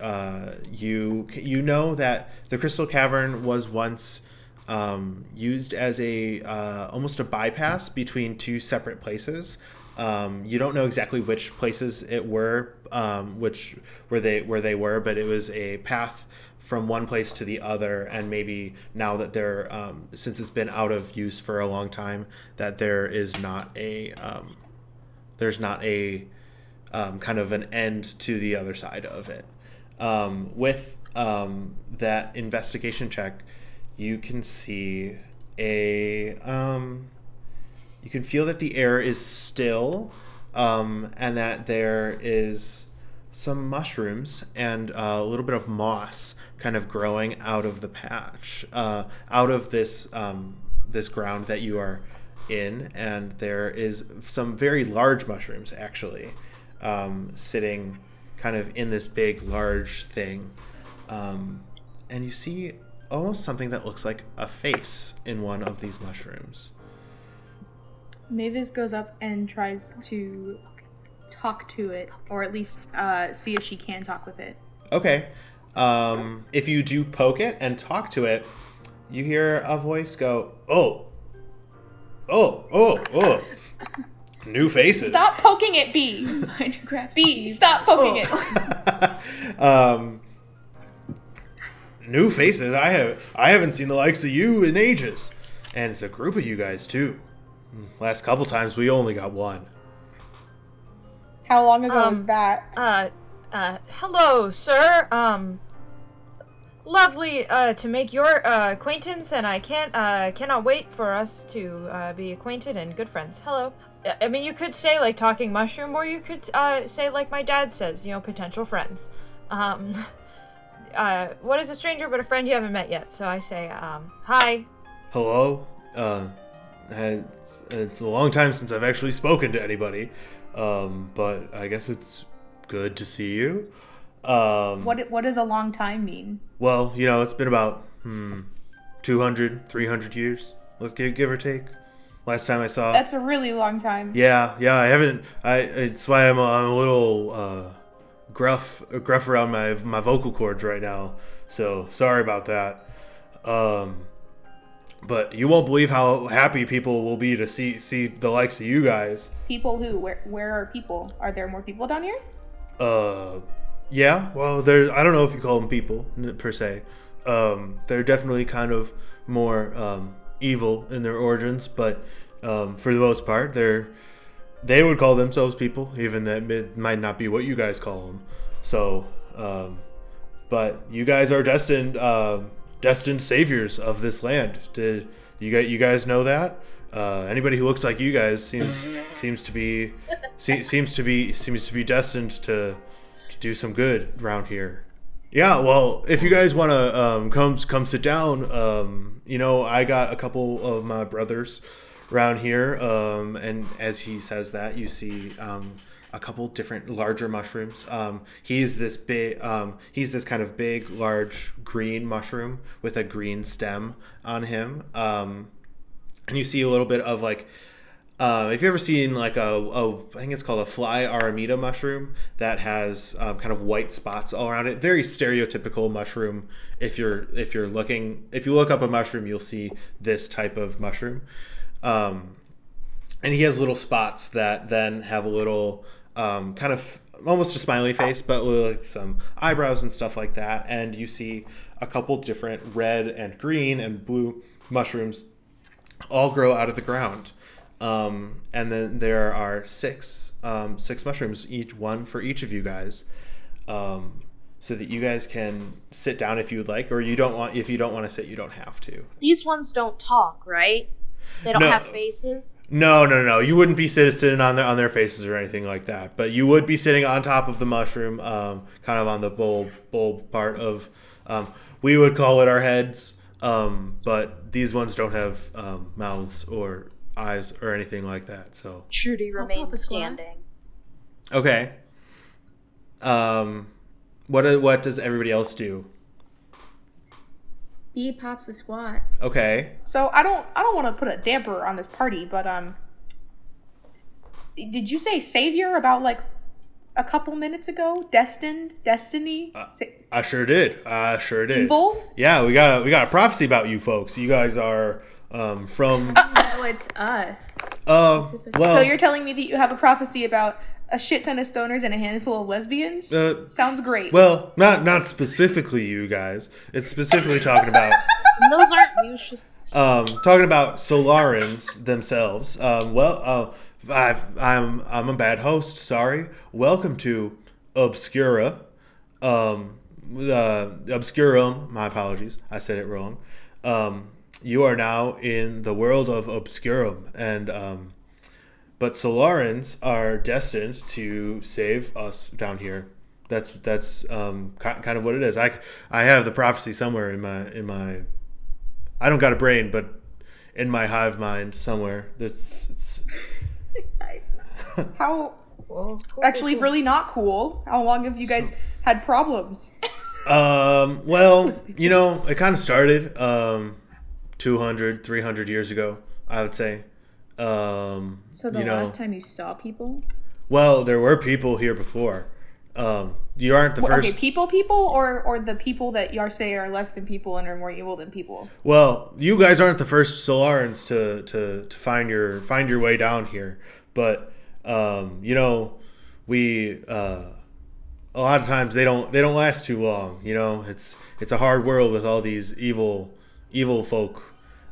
uh, you you know that the Crystal Cavern was once um, used as a uh, almost a bypass between two separate places. Um, you don't know exactly which places it were, um, which where they where they were, but it was a path from one place to the other. And maybe now that they're um, since it's been out of use for a long time, that there is not a um, there's not a um, kind of an end to the other side of it. Um, with that investigation check, you can see a um, you can feel that the air is still um, and that there is some mushrooms and uh, a little bit of moss kind of growing out of the patch uh, out of this um, this ground that you are in. And there is some very large mushrooms actually um, sitting kind of in this big large thing. Um, and you see almost something that looks like a face in one of these mushrooms Maevis goes up and tries to talk to it, or at least uh, see if she can talk with it. Okay. Um, if you do poke it and talk to it, you hear a voice go, "Oh, oh, oh, oh, <laughs> new faces." Stop poking it, Bea. <laughs> Minecraft B, stop poking it. <laughs> um, new faces. I have I haven't seen the likes of you in ages, and it's a group of you guys too. Last couple times we only got one. How long ago Um, was that? Uh, uh, hello, sir. Um, lovely uh, to make your uh, acquaintance, and I can't uh, cannot wait for us to uh, be acquainted and good friends. Hello. Uh, I mean, you could say like talking mushroom, or you could uh, say like my dad says, you know, potential friends. Um, <laughs> uh, what is a stranger but a friend you haven't met yet? So I say, um, hi. Hello. Uh, it's, it's a long time since I've actually spoken to anybody, um, but I guess it's good to see you. Um, What what does a long time mean? Well, you know, it's been about hmm, 200, 300 years. Let's give, give or take. Last time I saw. That's a really long time. yeah, yeah. I haven't. I. It's why I'm. A, I'm a little uh, gruff, gruff around my my vocal cords right now. So sorry about that. Um, but you won't believe how happy people will be to see see the likes of you guys. People who? Where where are people? Are there more people down here? Uh, yeah. Well, they're. I don't know if you call them people per se. Um, they're definitely kind of more um, evil in their origins, but um, for the most part, they're. They would call themselves people, even that it might not be what you guys call them. So, um, but you guys are destined, uh, destined saviors of this land. Did you guys, you guys know that? Uh, anybody who looks like you guys seems seems to be <laughs> se- seems to be seems to be destined to to do some good around here. Yeah, well, if you guys want to um, come come sit down, um, you know, I got a couple of my brothers around here, um, and as he says that, you see um, a couple different larger mushrooms. Um, he's this big, um, he's this kind of big, large green mushroom with a green stem on him, um, and you see a little bit of like uh, if you ever seen like a, a, I think it's called a fly amanita mushroom that has um, kind of white spots all around it. Very stereotypical mushroom. If you're if you're looking if you look up a mushroom, you'll see this type of mushroom. Um, and he has little spots that then have a little um, kind of almost a smiley face, but with like some eyebrows and stuff like that. And you see a couple different red and green and blue mushrooms all grow out of the ground. Um, and then there are six um, six mushrooms, each one for each of you guys, um, so that you guys can sit down if you would like, or you don't want. If you don't want to sit, you don't have to. These ones don't talk, right? They don't No. have faces. No, no, no. You wouldn't be sitting on their on their faces or anything like that. But you would be sitting on top of the mushroom, um, kind of on the bulb bulb part of. Um, we would call it our heads, um, but these ones don't have um, mouths or eyes or anything like that. So Trudi remains standing. okay. Um, what what does everybody else do? Bea pops a squat. Okay. So I don't I don't want to put a damper on this party, but um, did you say savior about like a couple minutes ago? Destined, destiny, Sa- I sure did. I sure did. evil. Yeah, we got a we got a prophecy about you folks. You guys are um, from No, it's us. uh, well. so you're telling me that you have a prophecy about a shit ton of stoners and a handful of lesbians? Uh, Sounds great. Well, not not specifically you guys. It's specifically talking about <laughs> those aren't usually. um, talking about Solarans themselves. Um, well, uh, I've, I'm I'm a bad host. Sorry. Welcome to Obscura. Um, uh, Obscurum. My apologies. I said it wrong. Um, you are now in the world of Obscurum, and um, but Solarans are destined to save us down here. That's that's um, kind of what it is. I, I have the prophecy somewhere in my in my. I don't got a brain, but in my hive mind somewhere. That's it's How Well, cool, actually cool. really not cool. How long have you guys had problems? Um, well, <laughs> you know, it kind of started um, 200, 300 years ago, I would say. Um, So the you know, last time you saw people? well, there were people here before. Um, you aren't the Well, first. okay, people, people, or or the people that you are say are less than people and are more evil than people. Well, you guys aren't the first Solarans to, to, to find your find your way down here, but um, you know, we uh, a lot of times they don't they don't last too long. You know, it's it's a hard world with all these evil evil folk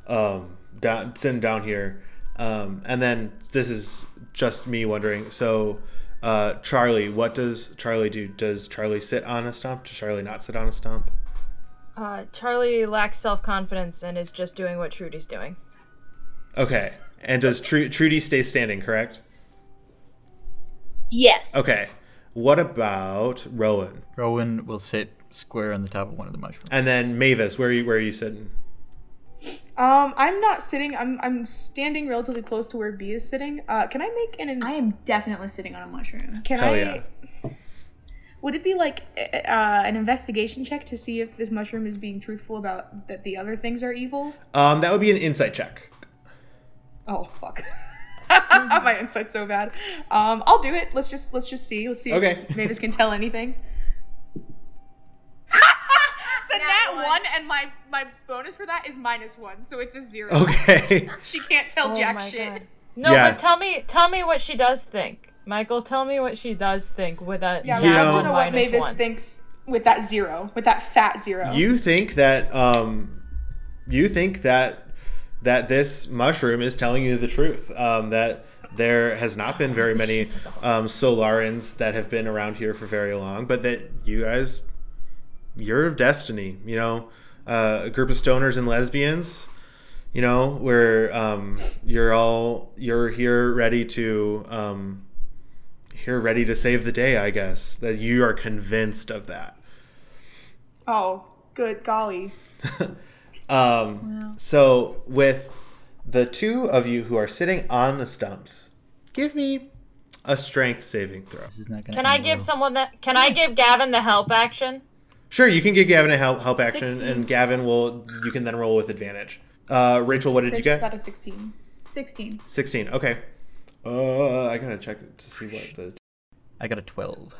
um, down sitting down here, um, and then this is just me wondering. So. Uh, Charlie, what does Charlie do? Does Charlie sit on a stump? Does Charlie not sit on a stump? Uh, Charlie lacks self confidence and is just doing what Trudi's doing. Okay. And does Tru- Trudi stay standing, correct? Yes. Okay. What about Rowan? Rowan will sit square on the top of one of the mushrooms. And then Maevis, where are you where are you sitting? Um, I'm not sitting. I'm I'm standing relatively close to where Bea is sitting. Uh, can I make an? I am definitely sitting on a mushroom. can Hell I? yeah. Would it be like uh, an investigation check to see if this mushroom is being truthful about that the other things are evil? Um, that would be an insight check. Oh fuck. <laughs> <laughs> My insight's so bad. Um, I'll do it. Let's just let's just see. Let's see Okay. if Maevis can tell anything. It's a nat one. one. and my my bonus for that is minus one, so it's a zero. Okay. <laughs> She can't tell Oh jack shit. god. No, Yeah. but tell me, tell me what she does think. Michael, tell me what she does think with that. Yeah, You I don't know what Maevis one. thinks with that zero, with that fat zero. you think that um you think that that this mushroom is telling you the truth. Um that there has not been very many um, Solarans that have been around here for very long, but that you guys, you're of destiny. You know, uh, a group of stoners and lesbians. You know, where um, you're all you're here ready to um, here ready to save the day. I guess that you are convinced of that. oh, good golly. <laughs> Um, So, with the two of you who are sitting on the stumps, give me a strength saving throw. This is not gonna Can I give well. someone that? Can I give Gavin the help action? Sure, you can give Gavin a help help action, 16. and Gavin will. You can then roll with advantage. Uh, Rachel, what did you get? Got a sixteen. 16. Sixteen. Okay. Uh, I gotta check to see what the I got a 12.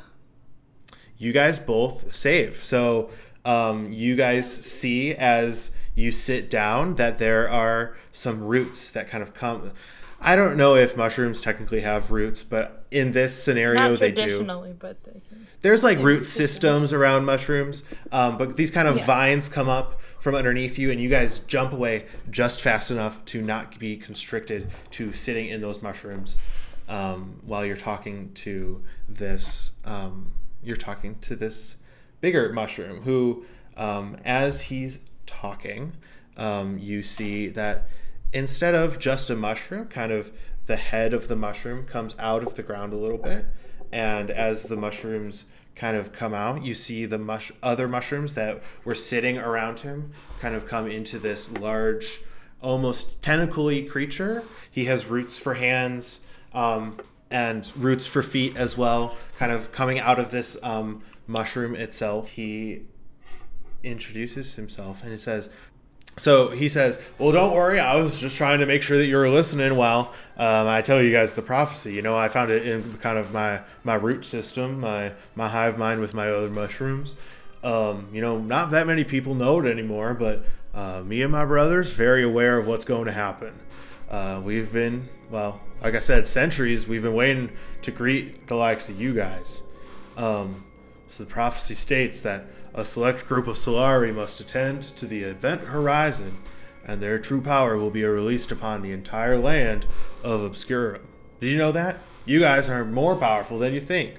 you guys both save. So um, you guys see as you sit down that there are some roots that kind of come. I don't know if mushrooms technically have roots, but in this scenario Not they do. traditionally, but they can. There's like root systems around mushrooms, um, but these kind of vines come up from underneath you, and you guys jump away just fast enough to not be constricted to sitting in those mushrooms um, while you're talking to this. Um, you're talking to this bigger mushroom who, um, as he's talking, um, you see that instead of just a mushroom, kind of the head of the mushroom comes out of the ground a little bit and as the mushrooms kind of come out you see the mush other mushrooms that were sitting around him kind of come into this large almost tentacly creature. He has roots for hands um, and roots for feet as well kind of coming out of this um, mushroom itself. He introduces himself and he says so he says, "Well, don't worry. I was just trying to make sure that you were listening while um, I tell you guys the prophecy. You know, I found it in kind of my my root system, my my hive mind with my other mushrooms. Um, you know, not that many people know it anymore, but uh, me and my brothers very aware of what's going to happen. Uh, we've been, well, like I said, centuries. We've been waiting to greet the likes of you guys. Um, so the prophecy states that a select group of Solari must attend to the event horizon, and their true power will be released upon the entire land of Obscurum. Did you know that? You guys are more powerful than you think.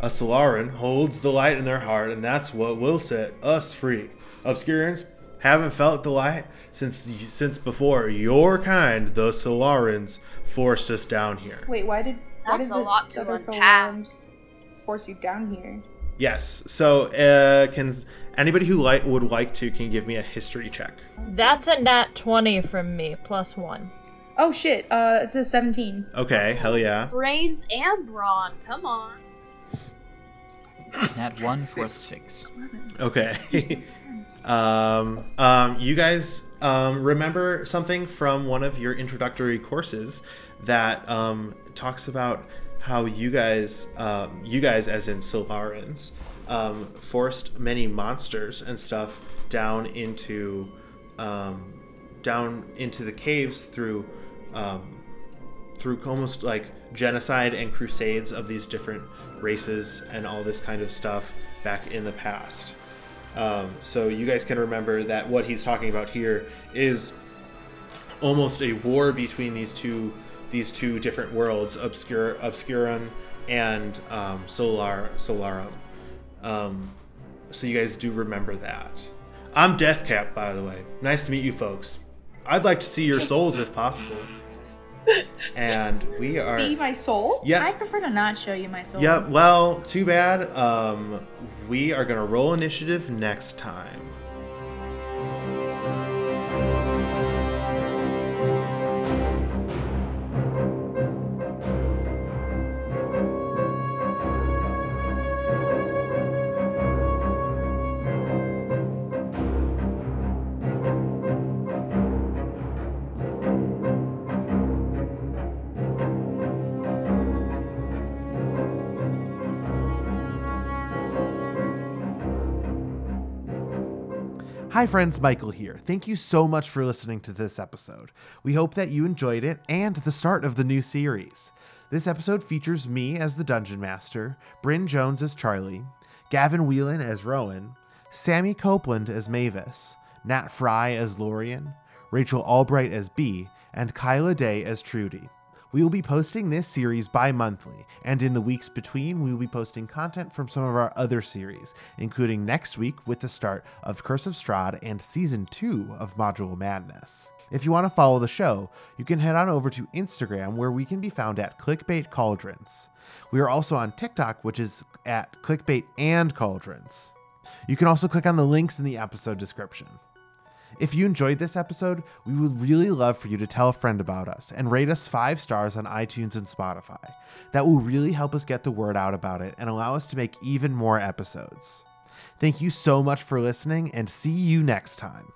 A Solaran holds the light in their heart, and that's what will set us free. Obscurans haven't felt the light since since before your kind, the Solarans, forced us down here. Wait, why did why That's did a the lot to other unpack. Solarans force you down here? Yes. So, uh, can anybody who like would like to can give me a history check? That's a nat 20 from me, plus one. Oh shit! Uh, it says seventeen. Okay. Hell yeah. Brains and brawn. Come on. Nat one for six. Okay. <laughs> um, um, you guys um, remember something from one of your introductory courses that um, talks about how you guys, um, you guys as in Solarans, um, forced many monsters and stuff down into um, down into the caves through um, through almost like genocide and crusades of these different races and all this kind of stuff back in the past. Um, so you guys can remember that what he's talking about here is almost a war between these two these two different worlds, Obscure Obscurum and um, Solar Solarum. Um, so you guys do remember that. I'm Deathcap, by the way. Nice to meet you, folks. I'd like to see your souls if possible. <laughs> And we are. See my soul? Yeah. I prefer to not show you my soul. Yeah, well, too bad. Um, we are gonna roll initiative next time. Hi, friends, Michael here. Thank you so much for listening to this episode. We hope that you enjoyed it and the start of the new series. This episode features me as the Dungeon Master, Brynn Jones as Charlie, Gavin Whelan as Rowan, Sami Copeland as Maevis, Nat Frye as Lorian, Rachel Albright as Bea, and Kaila Day as Trudi. We will be posting this series bi monthly, and in the weeks between, we will be posting content from some of our other series, including next week with the start of Curse of Strahd and season 2 of Module Madness. If you want to follow the show, you can head on over to Instagram where we can be found at Clickbait Cauldrons. We are also on TikTok, which is at Clickbait and Cauldrons. You can also click on the links in the episode description. If you enjoyed this episode, we would really love for you to tell a friend about us and rate us five stars on iTunes and Spotify. That will really help us get the word out about it and allow us to make even more episodes. Thank you so much for listening and see you next time.